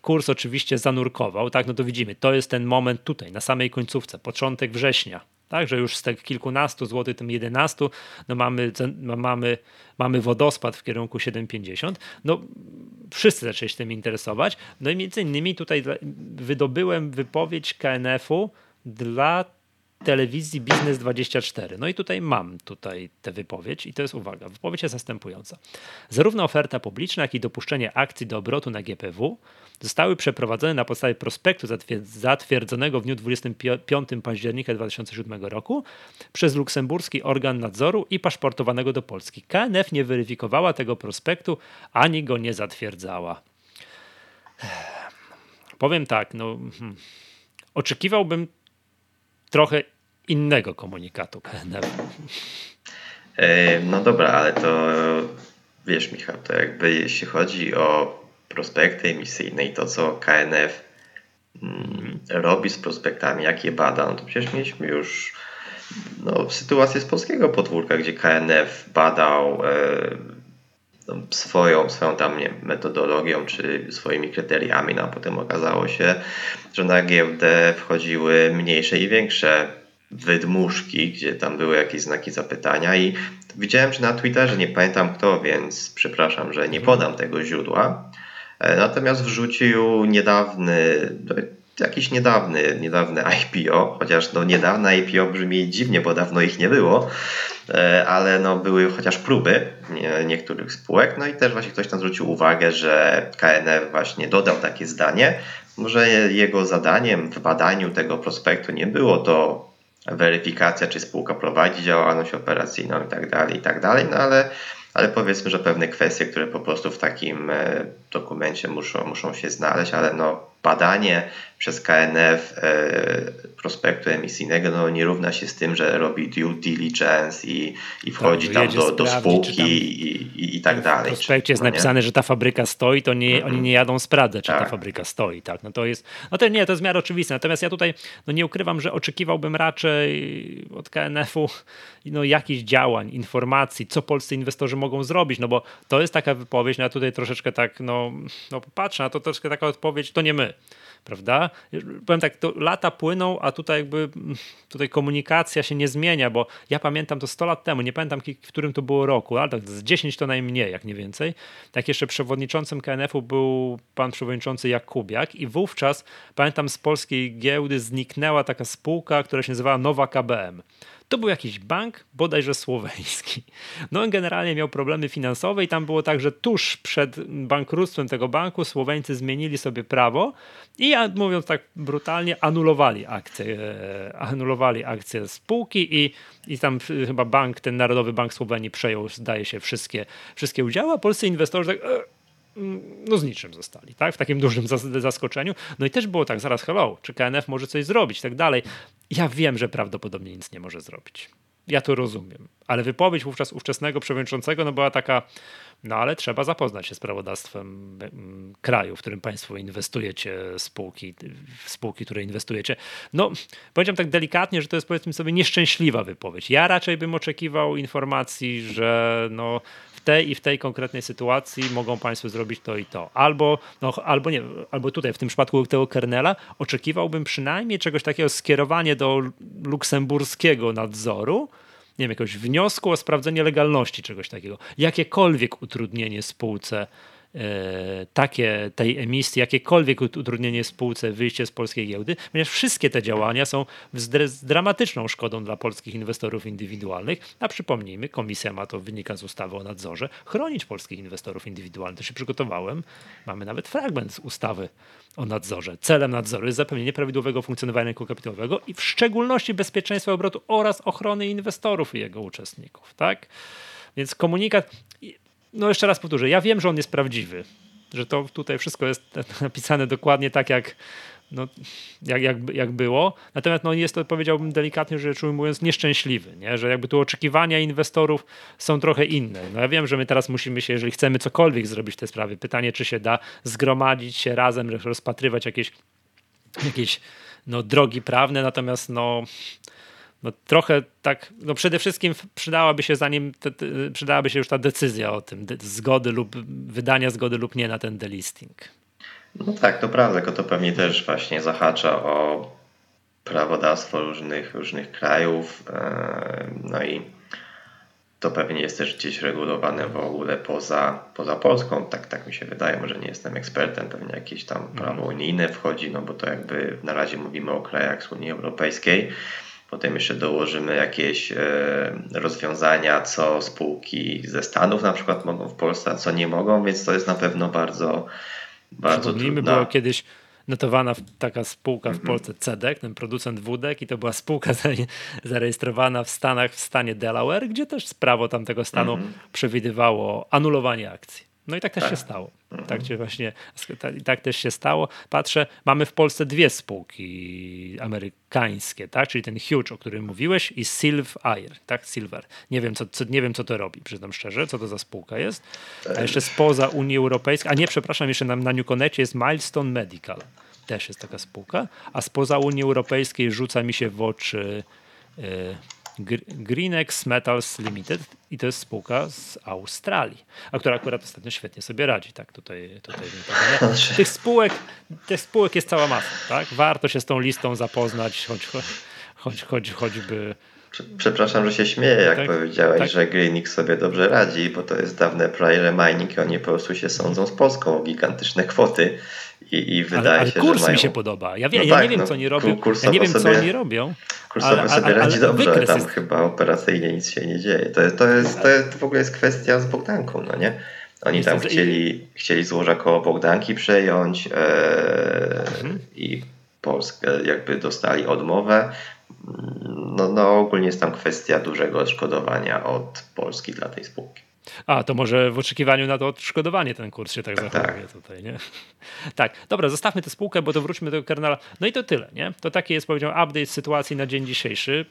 kurs oczywiście zanurkował, tak, no to widzimy, to jest ten moment tutaj, na samej końcówce, początek września, tak, że już z tych kilkunastu złotych, tym 11, no mamy, no mamy, mamy wodospad w kierunku 7,50. No, wszyscy zaczęli się tym interesować. No i między innymi tutaj wydobyłem wypowiedź KNF-u dla telewizji Biznes 24. No i tutaj mam tutaj tę wypowiedź i to jest uwaga. Wypowiedź jest następująca. Zarówno oferta publiczna, jak i dopuszczenie akcji do obrotu na GPW zostały przeprowadzone na podstawie prospektu zatwierdzonego w dniu 25 października 2007 roku przez luksemburski organ nadzoru i paszportowanego do Polski. KNF nie weryfikowała tego prospektu ani go nie zatwierdzała. Powiem tak, no, hmm, oczekiwałbym trochę innego komunikatu KNF. E, no dobra, ale to wiesz, Michał, to jakby jeśli chodzi o prospekty emisyjne i to, co KNF mm, robi z prospektami, jak je bada, no to przecież mieliśmy już no, sytuację z polskiego podwórka, gdzie KNF badał e, no, swoją, swoją tam nie, metodologią czy swoimi kryteriami, no a potem okazało się, że na giełdę wchodziły mniejsze i większe wydmuszki, gdzie tam były jakieś znaki zapytania i widziałem, że na Twitterze, nie pamiętam kto, więc przepraszam, że nie podam tego źródła, e, natomiast wrzucił niedawny, jakiś niedawny, niedawny IPO, chociaż no niedawne IPO brzmi dziwnie, bo dawno ich nie było, e, ale no były chociaż próby niektórych spółek, no i też właśnie ktoś tam zwrócił uwagę, że KNF właśnie dodał takie zdanie, że jego zadaniem w badaniu tego prospektu nie było to weryfikacja, czy spółka prowadzi działalność operacyjną i tak dalej, i tak dalej, no ale, ale powiedzmy, że pewne kwestie, które po prostu w takim e, dokumencie muszą, muszą się znaleźć, ale no badanie przez KNF e, prospektu emisyjnego no, nie równa się z tym, że robi due diligence i, i wchodzi tak, tam do, do spółki tam i, i, i, tak dalej. W prospekcie jest no napisane, że ta fabryka stoi, to nie, mm -hmm. oni nie jadą sprawdzać, czy tak. ta fabryka stoi. Tak? No to jest, no to nie, to jest w miarę oczywiste. Natomiast ja tutaj no nie ukrywam, że oczekiwałbym raczej od KNF-u no, jakichś działań, informacji, co polscy inwestorzy mogą zrobić, no bo to jest taka wypowiedź, no ja tutaj troszeczkę tak, no, no patrzę na to, troszeczkę taka odpowiedź, to nie my prawda? Powiem tak, to lata płyną, a tutaj jakby tutaj komunikacja się nie zmienia, bo ja pamiętam to 100 lat temu, nie pamiętam w którym to było roku, ale tak z 10 to najmniej, jak nie więcej. Tak jeszcze przewodniczącym KNF-u był pan przewodniczący Jakubiak i wówczas, pamiętam, z polskiej giełdy zniknęła taka spółka, która się nazywała Nowa KBM. To był jakiś bank, bodajże słoweński. No on generalnie miał problemy finansowe i tam było tak, że tuż przed bankructwem tego banku Słoweńcy zmienili sobie prawo i mówiąc tak brutalnie, anulowali akcje, e, anulowali akcje spółki i, i tam chyba bank, ten Narodowy Bank Słowenii przejął, zdaje się, wszystkie, wszystkie udziały, a polscy inwestorzy tak e, no z niczym zostali, tak? W takim dużym zaskoczeniu. No i też było tak, zaraz hello, czy KNF może coś zrobić, tak dalej. Ja wiem, że prawdopodobnie nic nie może zrobić. Ja to rozumiem. Ale wypowiedź wówczas ówczesnego przewodniczącego no była taka, no ale trzeba zapoznać się z prawodawstwem mm, kraju, w którym państwo inwestujecie, spółki, spółki, które inwestujecie. No, powiedziałem tak delikatnie, że to jest powiedzmy sobie nieszczęśliwa wypowiedź. Ja raczej bym oczekiwał informacji, że no, tej i w tej konkretnej sytuacji mogą Państwo zrobić to i to. Albo, no, albo nie, albo tutaj w tym przypadku tego kernela oczekiwałbym przynajmniej czegoś takiego skierowanie do luksemburskiego nadzoru, nie wiem, jakiegoś wniosku o sprawdzenie legalności czegoś takiego. Jakiekolwiek utrudnienie spółce takie tej emisji, jakiekolwiek utrudnienie spółce, wyjście z polskiej giełdy, ponieważ wszystkie te działania są z dramatyczną szkodą dla polskich inwestorów indywidualnych, a przypomnijmy, komisja ma to, wynika z ustawy o nadzorze, chronić polskich inwestorów indywidualnych. To się przygotowałem, mamy nawet fragment z ustawy o nadzorze. Celem nadzoru jest zapewnienie prawidłowego funkcjonowania rynku kapitałowego i w szczególności bezpieczeństwa obrotu oraz ochrony inwestorów i jego uczestników. Tak? Więc komunikat no jeszcze raz powtórzę, ja wiem, że on jest prawdziwy, że to tutaj wszystko jest napisane dokładnie tak, jak, no, jak, jak, jak było. Natomiast no, jest to, powiedziałbym delikatnie rzecz ujmując, nieszczęśliwy, nie? że jakby tu oczekiwania inwestorów są trochę inne. No ja wiem, że my teraz musimy się, jeżeli chcemy cokolwiek zrobić w tej sprawie, pytanie, czy się da zgromadzić się razem, rozpatrywać jakieś, jakieś no, drogi prawne, natomiast no no trochę tak, no przede wszystkim przydałaby się zanim, te, te, przydałaby się już ta decyzja o tym, de, zgody lub wydania zgody lub nie na ten delisting. No tak, to prawda, tylko to pewnie też właśnie zahacza o prawodawstwo różnych, różnych krajów, e, no i to pewnie jest też gdzieś regulowane w ogóle poza, poza Polską, tak, tak mi się wydaje, może nie jestem ekspertem, pewnie jakieś tam prawo mhm. unijne wchodzi, no bo to jakby na razie mówimy o krajach z Unii Europejskiej, Potem jeszcze dołożymy jakieś e, rozwiązania, co spółki ze Stanów na przykład mogą w Polsce, a co nie mogą, więc to jest na pewno bardzo, bardzo trudne. było kiedyś notowana taka spółka w mhm. Polsce CEDEC, ten producent wódek i to była spółka zarejestrowana w Stanach, w stanie Delaware, gdzie też prawo tamtego stanu -hmm. przewidywało anulowanie akcji. No i tak też tak. się stało. Mhm. Tak, się właśnie, tak też się stało. Patrzę, mamy w Polsce dwie spółki amerykańskie, tak? czyli ten Huge, o którym mówiłeś i Silver, tak? Silver. Nie wiem, co, co, nie wiem, co to robi, przyznam szczerze, co to za spółka jest. A jeszcze spoza Unii Europejskiej, a nie, przepraszam, jeszcze na, na New Connectie jest Milestone Medical. Też jest taka spółka. A spoza Unii Europejskiej rzuca mi się w oczy... Yy, Greenex Metals Limited i to jest spółka z Australii, a która akurat ostatnio świetnie sobie radzi. Tak, tutaj, tutaj tych spółek, tych spółek jest cała masa. Tak? Warto się z tą listą zapoznać, choć, choć, choć, choćby Przepraszam, że się śmieję, jak tak, powiedziałeś, tak. że Greenix sobie dobrze radzi, bo to jest dawne prior mining i oni po prostu się sądzą z Polską o gigantyczne kwoty i, i wydaje ale, ale się, kurs że mają... mi się podoba. Ja, wie, no ja tak, nie wiem, no, co oni robią. Ja nie wiem, sobie, co oni robią. Kursowo ale, sobie ale, radzi dobrze, ale tam jest... chyba operacyjnie nic się nie dzieje. To, to, jest, to, jest, to w ogóle jest kwestia z Bogdanką, no nie? Oni tam chcieli, chcieli złoża koło Bogdanki przejąć e, mhm. i Polskę jakby dostali odmowę. No, no ogólnie jest tam kwestia dużego odszkodowania od Polski dla tej spółki. A, to może w oczekiwaniu na to odszkodowanie ten kurs się tak, zachowuje tak. tutaj, nie? Tak, dobra, zostawmy tę spółkę, bo to wróćmy do kernela. No i to tyle, nie? To taki jest, powiedział, update sytuacji na dzień dzisiejszy.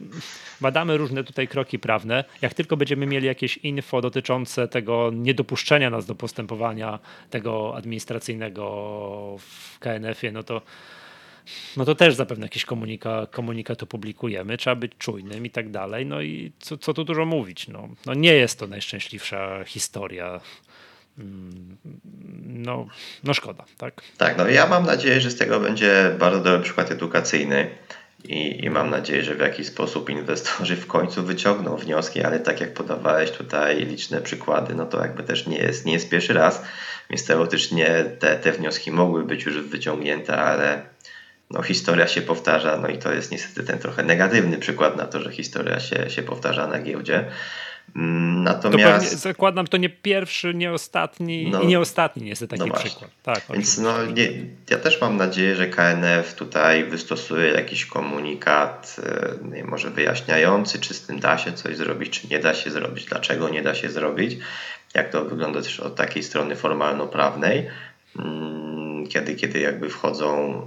Badamy różne tutaj kroki prawne. Jak tylko będziemy mieli jakieś info dotyczące tego niedopuszczenia nas do postępowania tego administracyjnego w KNF-ie, no to no to też zapewne jakiś komunika, komunikat opublikujemy, trzeba być czujnym i tak dalej. No i co, co tu dużo mówić? No, no nie jest to najszczęśliwsza historia. Mm, no, no szkoda, tak? Tak, no ja mam nadzieję, że z tego będzie bardzo dobry przykład edukacyjny. I, I, mam nadzieję, że w jakiś sposób inwestorzy w końcu wyciągną wnioski, ale tak jak podawałeś tutaj liczne przykłady, no to jakby też nie jest, nie jest pierwszy raz, więc teoretycznie te, te wnioski mogły być już wyciągnięte, ale no, historia się powtarza, no i to jest niestety ten trochę negatywny przykład na to, że historia się, się powtarza na giełdzie. Mm, natomiast. To zakładam, to nie pierwszy, nie ostatni no, i nie ostatni jest taki no przykład. Tak, Więc no, nie, ja też mam nadzieję, że KNF tutaj wystosuje jakiś komunikat, nie, może wyjaśniający, czy z tym da się coś zrobić, czy nie da się zrobić, dlaczego nie da się zrobić, jak to wygląda też od takiej strony formalno-prawnej, mm, kiedy, kiedy jakby wchodzą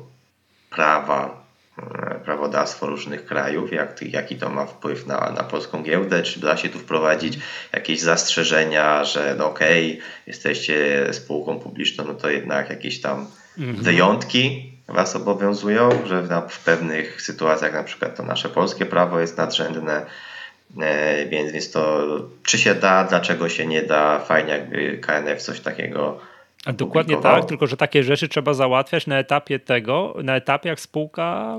prawa, e, prawodawstwo różnych krajów, jak, jaki to ma wpływ na, na polską giełdę, czy da się tu wprowadzić jakieś zastrzeżenia, że no okej, okay, jesteście spółką publiczną, no to jednak jakieś tam mhm. wyjątki Was obowiązują, że w, w pewnych sytuacjach na przykład to nasze polskie prawo jest nadrzędne, e, więc, więc to czy się da, dlaczego się nie da, fajnie jakby KNF coś takiego dokładnie tak, tylko że takie rzeczy trzeba załatwiać na etapie tego, na etapie jak spółka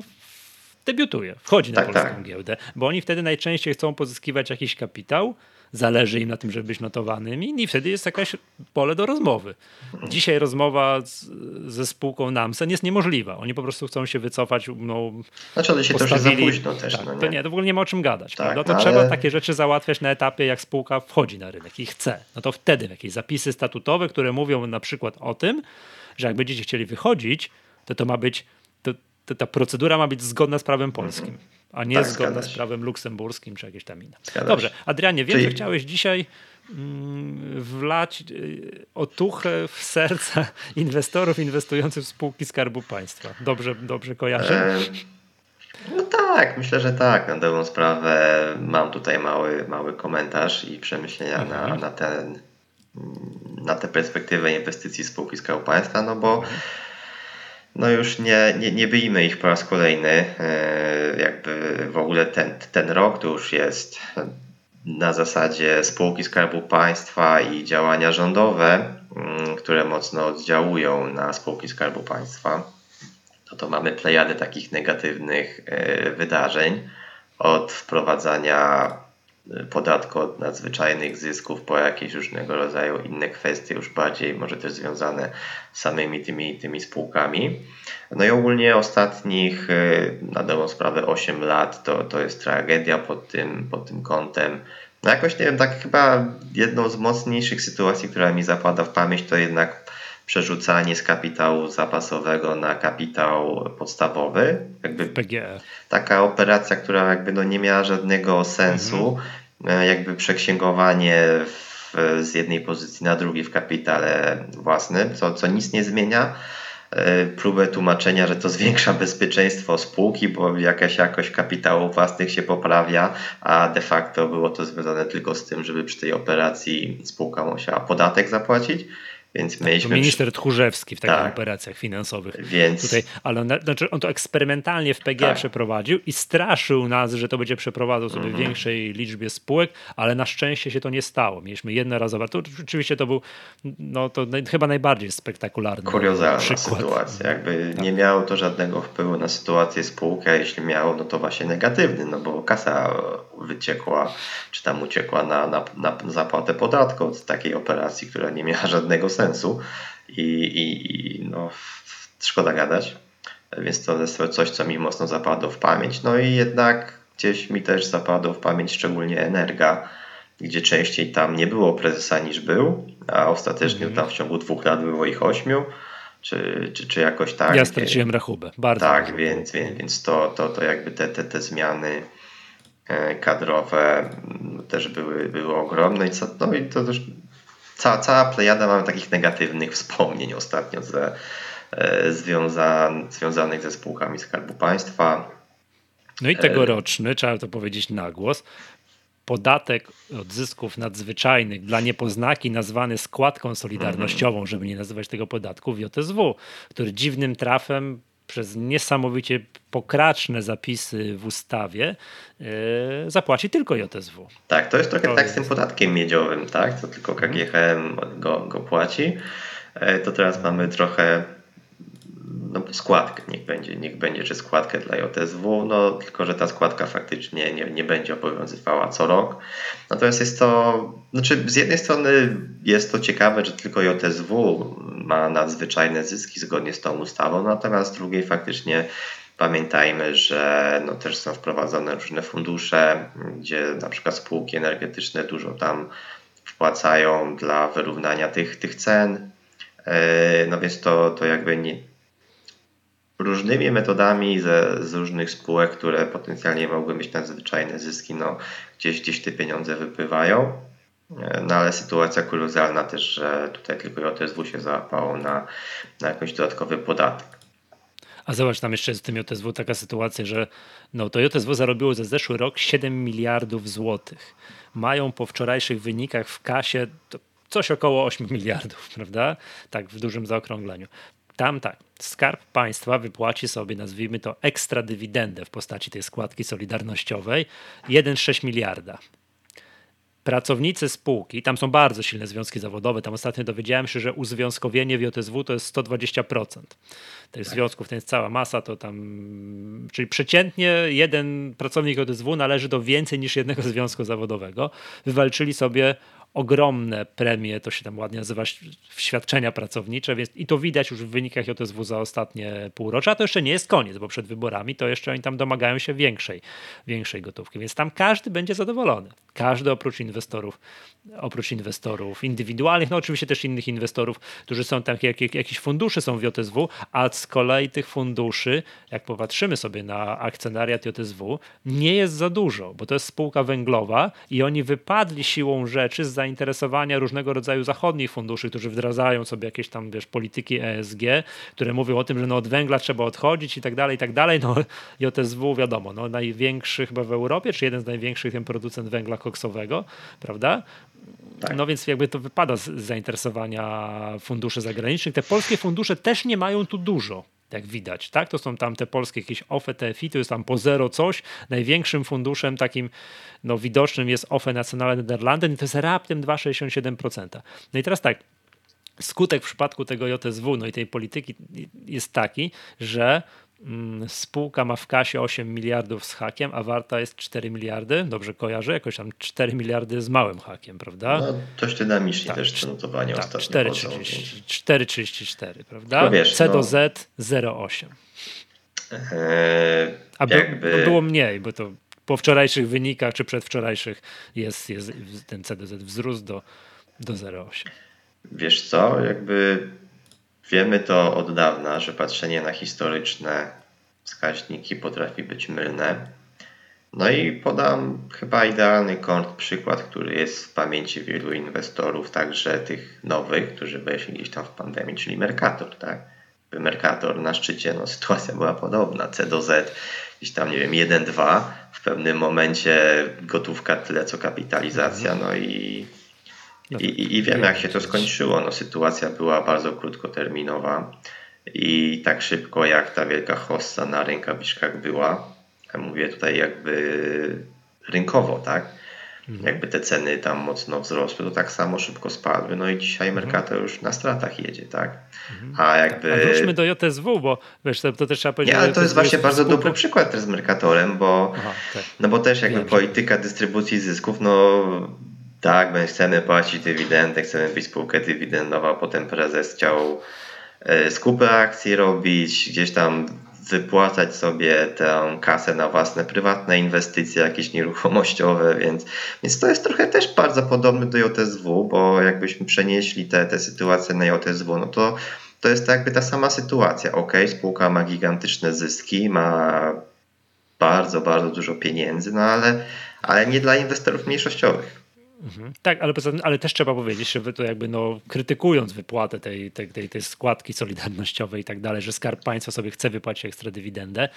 debiutuje, wchodzi na tak, polską tak. giełdę, bo oni wtedy najczęściej chcą pozyskiwać jakiś kapitał, zależy im na tym, żeby być notowanym i wtedy jest jakaś pole do rozmowy. Dzisiaj rozmowa z, ze spółką Namsen jest niemożliwa. Oni po prostu chcą się wycofać. No, znaczy, ale się postawili... to już za późno też. Tak, no nie? To nie, to w ogóle nie ma o czym gadać. Tak, To no, trzeba ale... takie rzeczy załatwiać na etapie, jak spółka wchodzi na rynek i chce. No to wtedy jakieś zapisy statutowe, które mówią na przykład o tym, że jak będziecie chcieli wychodzić, to to ma być, to, to ta procedura ma być zgodna z prawem polskim. Mhm a nie tak, zgodne z prawem luksemburskim czy jakieś tam inne. Dobrze, Adrianie, wiem, Czyli... że chciałeś dzisiaj mm, wlać y, otuchę w serca inwestorów inwestujących w spółki Skarbu Państwa. Dobrze, dobrze kojarzę? E, no tak, myślę, że tak. Na dobrą sprawę mam tutaj mały, mały komentarz i przemyślenia mhm. na, na, ten, na tę perspektywę inwestycji spółki Skarbu Państwa, no bo mhm no już nie, nie, nie wyjmę ich po raz kolejny. E, jakby w ogóle ten, ten rok to już jest na zasadzie spółki Skarbu Państwa i działania rządowe, mm, które mocno oddziałują na spółki Skarbu Państwa. No to mamy plejady takich negatywnych e, wydarzeń od wprowadzania podatku od nadzwyczajnych zysków po jakieś różnego rodzaju inne kwestie, już bardziej może też związane z samymi tymi, tymi spółkami. No i ogólnie ostatnich, y, na dobrą sprawę, 8 lat to, to jest tragedia pod tym, pod tym kątem. No jakoś nie wiem, tak chyba jedną z mocniejszych sytuacji, która mi zapada w pamięć, to jednak przerzucanie z kapitału zapasowego na kapitał podstawowy. Jakby PGE. Taka operacja, która jakby no nie miała żadnego sensu. Mhm. Jakby przeksięgowanie w, z jednej pozycji na drugi w kapitale własnym, co, co nic nie zmienia. E, próbę tłumaczenia, że to zwiększa bezpieczeństwo spółki, bo jakaś jakość kapitału własnych się poprawia, a de facto było to związane tylko z tym, żeby przy tej operacji spółka musiała podatek zapłacić. Więc mieliśmy... To minister Tchórzewski w takich tak. operacjach finansowych. Więc... Tutaj, ale on, znaczy on to eksperymentalnie w PG tak. przeprowadził i straszył nas, że to będzie przeprowadzał sobie mm -hmm. większej liczbie spółek, ale na szczęście się to nie stało. Mieliśmy jednorazowe. To oczywiście to był no, to chyba najbardziej spektakularny Kuriozalna przykład. sytuacja. Jakby tak. nie miało to żadnego wpływu na sytuację spółki, a jeśli miało, no to właśnie negatywny, no bo kasa wyciekła, czy tam uciekła na, na, na zapłatę podatku od takiej operacji, która nie miała żadnego sensu i, i, i no, szkoda gadać. Więc to jest coś, co mi mocno zapadło w pamięć. No i jednak gdzieś mi też zapadło w pamięć szczególnie Energa, gdzie częściej tam nie było prezesa niż był, a ostatecznie mm. tam w ciągu dwóch lat było ich ośmiu, czy, czy, czy jakoś tak. Ja straciłem rachubę, bardzo. Tak, więc, więc, więc to, to, to jakby te, te, te zmiany kadrowe też były, były ogromne i, co, no i to też cała, cała plejada mamy takich negatywnych wspomnień ostatnio ze, związa, związanych ze spółkami Skarbu Państwa. No i tegoroczny, trzeba to powiedzieć na głos, podatek od zysków nadzwyczajnych dla niepoznaki nazwany składką solidarnościową, żeby nie nazywać tego podatku w JSW, który dziwnym trafem przez niesamowicie pokraczne zapisy w ustawie yy, zapłaci tylko JSW. Tak, to jest trochę to tak jest... z tym podatkiem miedziowym, tak? To tylko KGHM go, go płaci. E, to teraz mamy trochę no, składkę, niech będzie, niech będzie, czy składkę dla JSW, no tylko, że ta składka faktycznie nie, nie będzie obowiązywała co rok. Natomiast jest to, znaczy z jednej strony jest to ciekawe, że tylko JSW ma nadzwyczajne zyski zgodnie z tą ustawą, natomiast z drugiej faktycznie Pamiętajmy, że no też są wprowadzone różne fundusze, gdzie na przykład spółki energetyczne dużo tam wpłacają dla wyrównania tych, tych cen. E, no więc to, to jakby nie, różnymi metodami ze, z różnych spółek, które potencjalnie mogły mieć nadzwyczajne zyski, no gdzieś, gdzieś te pieniądze wypływają. No ale sytuacja kuriozalna też, że tutaj tylko JSW się załapało na, na jakiś dodatkowy podatek. A zobacz, tam jeszcze w tym JSW taka sytuacja, że no, to JSW zarobiło za zeszły rok 7 miliardów złotych. Mają po wczorajszych wynikach w kasie coś około 8 miliardów, prawda? Tak w dużym zaokrągleniu. Tam tak, Skarb Państwa wypłaci sobie, nazwijmy to, ekstra dywidendę w postaci tej składki solidarnościowej 1,6 miliarda. Pracownicy spółki, tam są bardzo silne związki zawodowe, tam ostatnio dowiedziałem się, że uzwiązkowienie w JSW to jest 120% tych tak. związków, to jest cała masa, to tam, czyli przeciętnie jeden pracownik JSW należy do więcej niż jednego związku zawodowego. Wywalczyli sobie ogromne premie, to się tam ładnie nazywa świadczenia pracownicze, więc i to widać już w wynikach JSW za ostatnie półrocza, a to jeszcze nie jest koniec, bo przed wyborami to jeszcze oni tam domagają się większej, większej gotówki, więc tam każdy będzie zadowolony. Każdy oprócz inwestorów, oprócz inwestorów indywidualnych, no oczywiście też innych inwestorów, którzy są tam, jak, jak, jakieś fundusze są w JSW, a z kolei tych funduszy, jak popatrzymy sobie na akcjonariat JSW, nie jest za dużo, bo to jest spółka węglowa i oni wypadli siłą rzeczy z zainteresowania różnego rodzaju zachodnich funduszy, którzy wdrażają sobie jakieś tam, wiesz, polityki ESG, które mówią o tym, że no od węgla trzeba odchodzić i tak dalej, i tak dalej. No JSW wiadomo, no największy chyba w Europie, czy jeden z największych ten producent węgla koksowego, prawda? Tak. No więc jakby to wypada z zainteresowania funduszy zagranicznych. Te polskie fundusze też nie mają tu dużo jak widać, tak? To są tam te polskie jakieś OFE, TFI, to jest tam po zero coś. Największym funduszem takim no, widocznym jest OFE Nationale Nederlanden i to jest raptem 2,67%. No i teraz tak, skutek w przypadku tego JSW, no i tej polityki jest taki, że spółka ma w kasie 8 miliardów z hakiem, a warta jest 4 miliardy. Dobrze kojarzę? Jakoś tam 4 miliardy z małym hakiem, prawda? No, dość dynamicznie tak, też te notowania tak, ostatnio 4,34, prawda? No wiesz, C do no, Z 0,8. Eee, a jakby... by, było mniej, bo to po wczorajszych wynikach czy przedwczorajszych jest, jest ten C do Z wzrósł do, do 0,8. Wiesz co, jakby Wiemy to od dawna, że patrzenie na historyczne wskaźniki potrafi być mylne. No i podam chyba idealny przykład, który jest w pamięci wielu inwestorów, także tych nowych, którzy weszli gdzieś tam w pandemii, czyli Mercator, tak? Mercator na szczycie, no sytuacja była podobna, C do Z, gdzieś tam, nie wiem, 1-2, w pewnym momencie gotówka tyle co kapitalizacja, no i no I, i, I wiemy, jak się to skończyło. No, sytuacja była bardzo krótkoterminowa i tak szybko, jak ta wielka hossa na rękawiczkach była, mówię tutaj jakby rynkowo, tak? Mhm. Jakby te ceny tam mocno wzrosły, to tak samo szybko spadły. No i dzisiaj mhm. Mercator już na stratach jedzie, tak? Mhm. A jakby. A wróćmy do JSW, bo wiesz, to, to też trzeba powiedzieć. Nie, ale to jest właśnie bardzo skupy... dobry przykład też z Mercatorem, bo, Aha, tak. no bo też jakby polityka dystrybucji zysków, no tak, my chcemy płacić dywidendę, chcemy być spółkę dywidendowa, potem prezes chciał e, skupę akcji robić, gdzieś tam wypłacać sobie tę kasę na własne prywatne inwestycje, jakieś nieruchomościowe, więc, więc to jest trochę też bardzo podobne do JSW, bo jakbyśmy przenieśli te, te sytuacje na JSW, no to to jest jakby ta sama sytuacja. Ok, spółka ma gigantyczne zyski, ma bardzo, bardzo dużo pieniędzy, no ale, ale nie dla inwestorów mniejszościowych. Mhm. Tak, ale, ale też trzeba powiedzieć, że to jakby no, krytykując wypłatę tej, tej, tej, tej składki solidarnościowej i tak dalej, że Skarb Państwa sobie chce wypłacić ekstra dywidendę,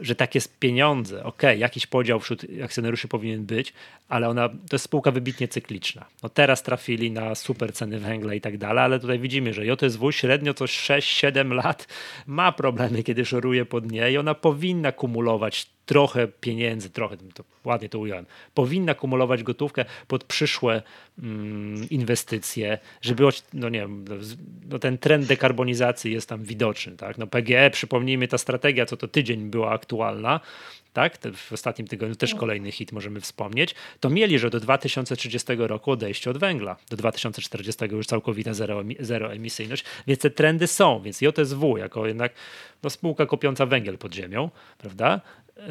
że takie pieniądze, ok, jakiś podział wśród akcjonariuszy powinien być, ale ona to jest spółka wybitnie cykliczna. No teraz trafili na super ceny węgla i tak dalej, ale tutaj widzimy, że JSW średnio co 6-7 lat ma problemy, kiedy szoruje pod niej i ona powinna kumulować trochę pieniędzy, trochę, to ładnie to ująłem, powinna kumulować gotówkę pod przyszłe mm, inwestycje, żeby, no nie wiem, no ten trend dekarbonizacji jest tam widoczny, tak? No PGE, przypomnijmy, ta strategia, co to tydzień była aktualna, tak? w ostatnim tygodniu też kolejny hit możemy wspomnieć, to mieli, że do 2030 roku odejście od węgla, do 2040 już całkowita zero, zeroemisyjność, więc te trendy są, więc JSW jako jednak no, spółka kopiąca węgiel pod ziemią, prawda? Yy,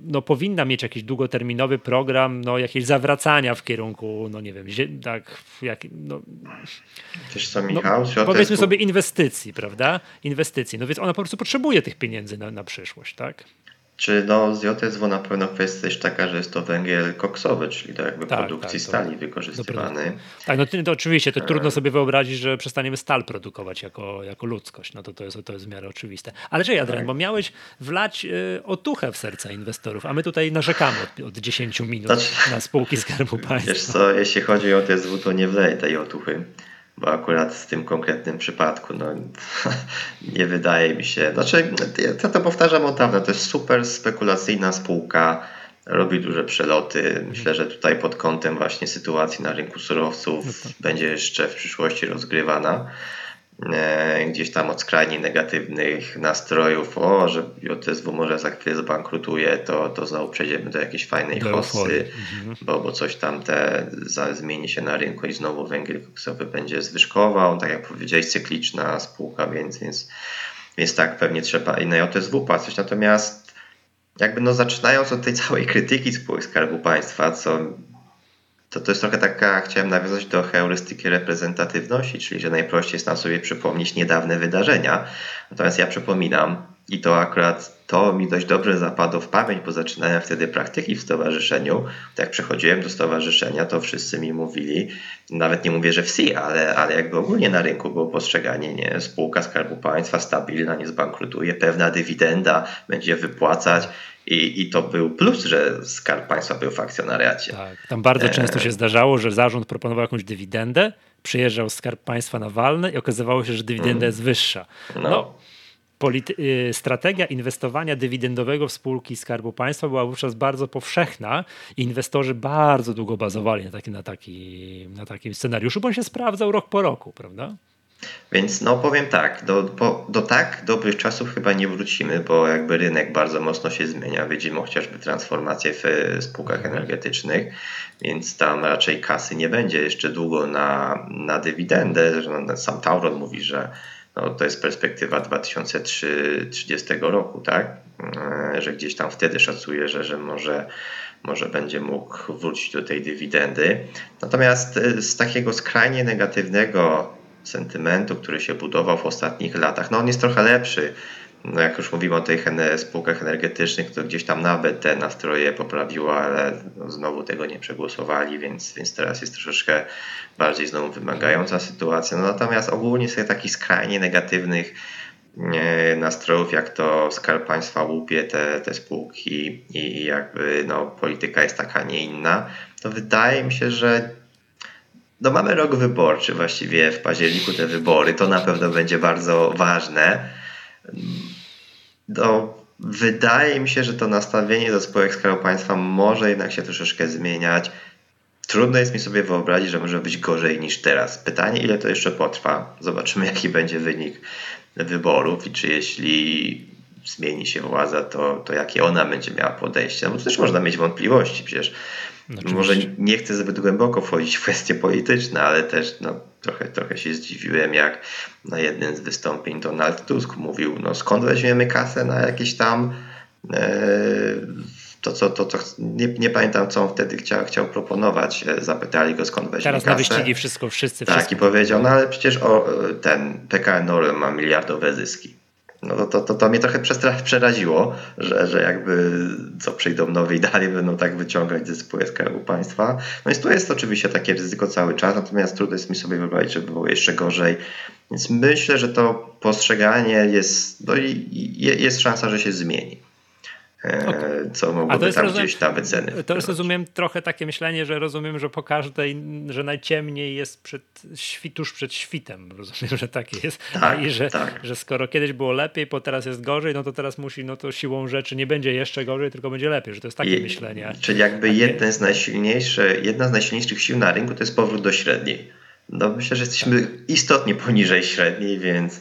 no, powinna mieć jakiś długoterminowy program, no, jakieś zawracania w kierunku, no nie wiem, tak, jak, no, Wiesz co, Michał? No, powiedzmy sobie inwestycji, prawda? Inwestycji. No więc ona po prostu potrzebuje tych pieniędzy na, na przyszłość, tak? Czy no, z JSW na pewno kwestia jest taka, że jest to węgiel koksowy, czyli do jakby tak, produkcji tak, stali to, wykorzystywany. tak, no to, to oczywiście, to trudno sobie wyobrazić, że przestaniemy stal produkować jako, jako ludzkość. No to, to, jest, to jest w miarę oczywiste. Ale czy Adrian, tak. bo miałeś wlać y, otuchę w serca inwestorów, a my tutaj narzekamy od, od 10 minut znaczy, na spółki Skarbu Państwa. Wiesz co, jeśli chodzi o JSW, to nie wleję tej otuchy bo akurat w tym konkretnym przypadku no, nie wydaje mi się, znaczy ja to powtarzam od dawna, to jest super spekulacyjna spółka, robi duże przeloty. Myślę, że tutaj pod kątem właśnie sytuacji na rynku surowców no tak. będzie jeszcze w przyszłości rozgrywana. E, gdzieś tam od skrajnie negatywnych nastrojów, o, że JSW może za chwilę zbankrutuje, to, to znowu przejdziemy do jakiejś fajnej hossy, mhm. bo, bo coś tam te za, zmieni się na rynku i znowu węgiel koksowy będzie zwyżkował. Tak jak powiedziałeś, cykliczna spółka, więc, więc, więc tak, pewnie trzeba i na JSW patrzeć. Natomiast jakby no zaczynając od tej całej krytyki spółek Skarbu Państwa, co to, to jest trochę taka, chciałem nawiązać do heurystyki reprezentatywności, czyli że najprościej jest nam sobie przypomnieć niedawne wydarzenia. Natomiast ja przypominam, i to akurat to mi dość dobrze zapadło w pamięć, bo zaczynałem wtedy praktyki w stowarzyszeniu. Jak przechodziłem do stowarzyszenia, to wszyscy mi mówili, nawet nie mówię, że w SI, ale, ale jakby ogólnie na rynku było postrzeganie, nie, spółka Skarbu Państwa stabilna, nie zbankrutuje, pewna dywidenda będzie wypłacać i, I to był plus, że Skarb Państwa był w akcjonariacie. Tak, tam bardzo e... często się zdarzało, że zarząd proponował jakąś dywidendę, przyjeżdżał Skarb Państwa na walne i okazywało się, że dywidenda mm. jest wyższa. No. no y, strategia inwestowania dywidendowego w spółki Skarbu Państwa była wówczas bardzo powszechna i inwestorzy bardzo długo bazowali na, taki, na, taki, na takim scenariuszu, bo on się sprawdzał rok po roku, prawda? Więc no powiem tak, do, po, do tak dobrych czasów chyba nie wrócimy, bo jakby rynek bardzo mocno się zmienia. Widzimy chociażby transformację w spółkach energetycznych, więc tam raczej kasy nie będzie jeszcze długo na, na dywidendę. Sam Tauron mówi, że no, to jest perspektywa 2030 roku, tak? E, że gdzieś tam wtedy szacuje, że, że może, może będzie mógł wrócić do tej dywidendy. Natomiast e, z takiego skrajnie negatywnego sentymentu, który się budował w ostatnich latach. No on jest trochę lepszy. No jak już mówimy o tych spółkach energetycznych, to gdzieś tam nawet te nastroje poprawiło, ale no znowu tego nie przegłosowali, więc, więc teraz jest troszeczkę bardziej znowu wymagająca sytuacja. No natomiast ogólnie sobie takich skrajnie negatywnych e, nastrojów, jak to Skarb Państwa łupie te, te spółki i jakby no, polityka jest taka, nie inna, to wydaje mi się, że no mamy rok wyborczy właściwie w październiku te wybory, to na pewno będzie bardzo ważne. No, wydaje mi się, że to nastawienie do spółek Skarbu Państwa może jednak się troszeczkę zmieniać. Trudno jest mi sobie wyobrazić, że może być gorzej niż teraz. Pytanie, ile to jeszcze potrwa. Zobaczymy, jaki będzie wynik wyborów i czy jeśli zmieni się władza, to, to jakie ona będzie miała podejście. No bo to też można mieć wątpliwości. Przecież Oczywiście. Może nie chcę zbyt głęboko wchodzić w kwestie polityczne, ale też no, trochę, trochę się zdziwiłem, jak na jednym z wystąpień Donald Tusk mówił, no skąd weźmiemy kasę na jakieś tam e, to, co, to, to nie, nie pamiętam, co on wtedy chciał, chciał proponować. E, zapytali go, skąd weźmie Teraz kasę. na wyścigi wszystko, wszyscy. Tak, wszystko. i powiedział, no ale przecież o, ten PKN Orlen ma miliardowe zyski. No to, to, to mnie trochę przeraziło, że, że jakby co przyjdą nowe i dalej będą tak wyciągać ze spółek Skarbu Państwa. No więc tu jest oczywiście takie ryzyko cały czas, natomiast trudno jest mi sobie wyobrazić, żeby było jeszcze gorzej. Więc myślę, że to postrzeganie jest, no i jest szansa, że się zmieni. Okay. co mogłoby tam rozumiem, gdzieś na wyceny. To jest rozumiem trochę takie myślenie, że rozumiem, że po każdej, że najciemniej jest przed, tuż przed świtem. Rozumiem, że takie jest. Tak, I że, tak. że skoro kiedyś było lepiej, bo teraz jest gorzej, no to teraz musi, no to siłą rzeczy nie będzie jeszcze gorzej, tylko będzie lepiej, że to jest takie I, myślenie. Czyli jakby takie... jeden z najsilniejszych, jedna z najsilniejszych sił na rynku to jest powrót do średniej. No myślę, że jesteśmy tak. istotnie poniżej średniej, więc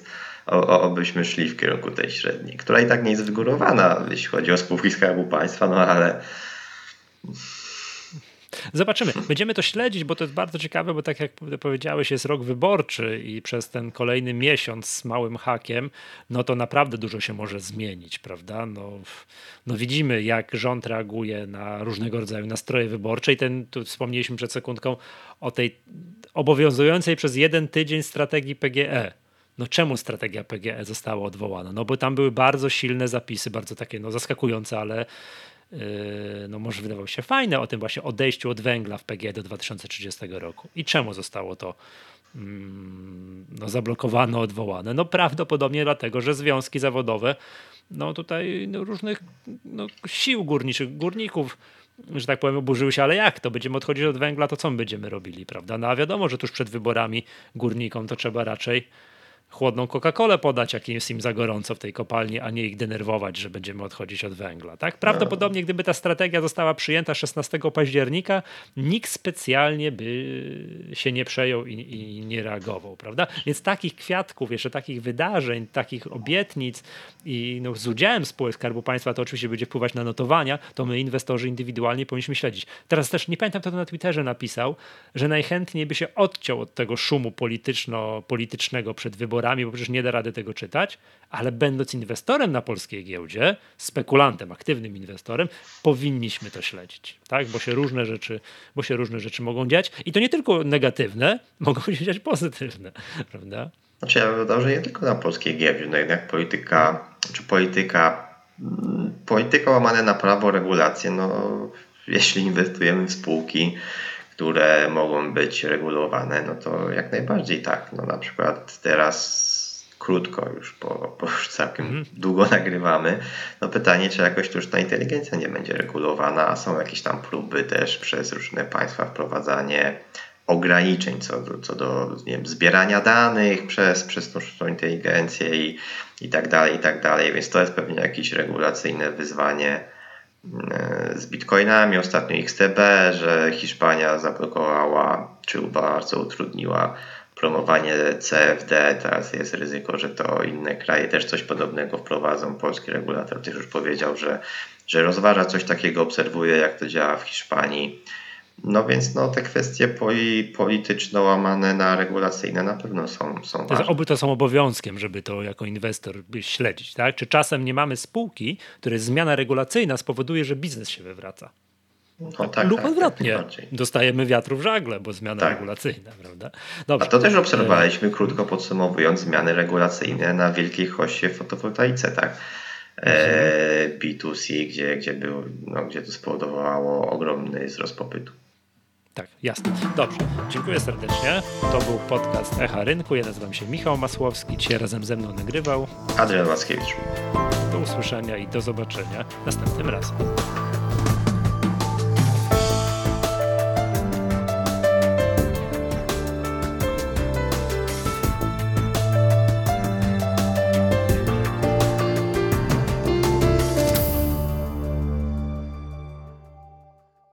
obyśmy szli w kierunku tej średniej, która i tak nie jest wygórowana, jeśli chodzi o spółki Skarbu Państwa, no ale... Zobaczymy. Będziemy to śledzić, bo to jest bardzo ciekawe, bo tak jak powiedziałeś, jest rok wyborczy i przez ten kolejny miesiąc z małym hakiem, no to naprawdę dużo się może zmienić, prawda? No, no widzimy, jak rząd reaguje na różnego rodzaju nastroje wyborcze i ten, tu wspomnieliśmy przed sekundką o tej obowiązującej przez jeden tydzień strategii PGE no czemu strategia PGE została odwołana? No bo tam były bardzo silne zapisy, bardzo takie no, zaskakujące, ale yy, no może wydawało się fajne o tym właśnie odejściu od węgla w PGE do 2030 roku. I czemu zostało to mm, no, zablokowane, odwołane? No prawdopodobnie dlatego, że związki zawodowe no tutaj no, różnych no, sił górniczych, górników że tak powiem, oburzyły się, ale jak to? Będziemy odchodzić od węgla, to co my będziemy robili, prawda? No a wiadomo, że tuż przed wyborami górnikom to trzeba raczej chłodną Coca-Colę podać, jak jest im za gorąco w tej kopalni, a nie ich denerwować, że będziemy odchodzić od węgla. Tak? Prawdopodobnie, gdyby ta strategia została przyjęta 16 października, nikt specjalnie by się nie przejął i, i nie reagował, prawda? Więc takich kwiatków, jeszcze takich wydarzeń, takich obietnic i no, z udziałem spółek Skarbu Państwa to oczywiście będzie wpływać na notowania, to my inwestorzy indywidualnie powinniśmy śledzić. Teraz też nie pamiętam, kto to na Twitterze napisał, że najchętniej by się odciął od tego szumu polityczno-politycznego przed wyborami wyborami, bo przecież nie da rady tego czytać, ale będąc inwestorem na polskiej giełdzie, spekulantem, aktywnym inwestorem, powinniśmy to śledzić, tak? Bo się różne rzeczy, bo się różne rzeczy mogą dziać i to nie tylko negatywne, mogą się dziać pozytywne, prawda? Znaczy ja bym dodał, że nie tylko na polskiej giełdzie, no jednak polityka, czy polityka, mm, polityka łamane na prawo, regulacje, no jeśli inwestujemy w spółki, które mogą być regulowane, no to jak najbardziej tak. No na przykład teraz krótko już, bo, bo już całkiem mm. długo nagrywamy. No pytanie, czy jakoś sztuczna inteligencja nie będzie regulowana, a są jakieś tam próby też przez różne państwa wprowadzanie ograniczeń co do, co do nie wiem, zbierania danych przez, przez tą sztuczną inteligencję i, i tak dalej, i tak dalej. Więc to jest pewnie jakieś regulacyjne wyzwanie z bitcoinami, ostatnio XTB, że Hiszpania zablokowała czy bardzo utrudniła promowanie CFD. Teraz jest ryzyko, że to inne kraje też coś podobnego wprowadzą. Polski regulator też już powiedział, że, że rozważa coś takiego, obserwuje jak to działa w Hiszpanii. No więc no, te kwestie polityczno łamane na regulacyjne na pewno są, są to ważne. Oby to są obowiązkiem, żeby to jako inwestor śledzić. Tak? Czy czasem nie mamy spółki, której zmiana regulacyjna spowoduje, że biznes się wywraca? No, tak, Lub tak, odwrotnie, dostajemy wiatru w żagle, bo zmiana tak. regulacyjna, prawda? Dobrze. A to też obserwowaliśmy, krótko podsumowując, zmiany regulacyjne na wielkiej hoście fotowoltaice, tak? E, mhm. B2C, gdzie, gdzie, był, no, gdzie to spowodowało ogromny wzrost popytu. Tak, jasne. Dobrze, dziękuję serdecznie. To był podcast Echa Rynku. Ja nazywam się Michał Masłowski. Dzisiaj razem ze mną nagrywał Adrian Wackiewicz. Do usłyszenia i do zobaczenia następnym razem.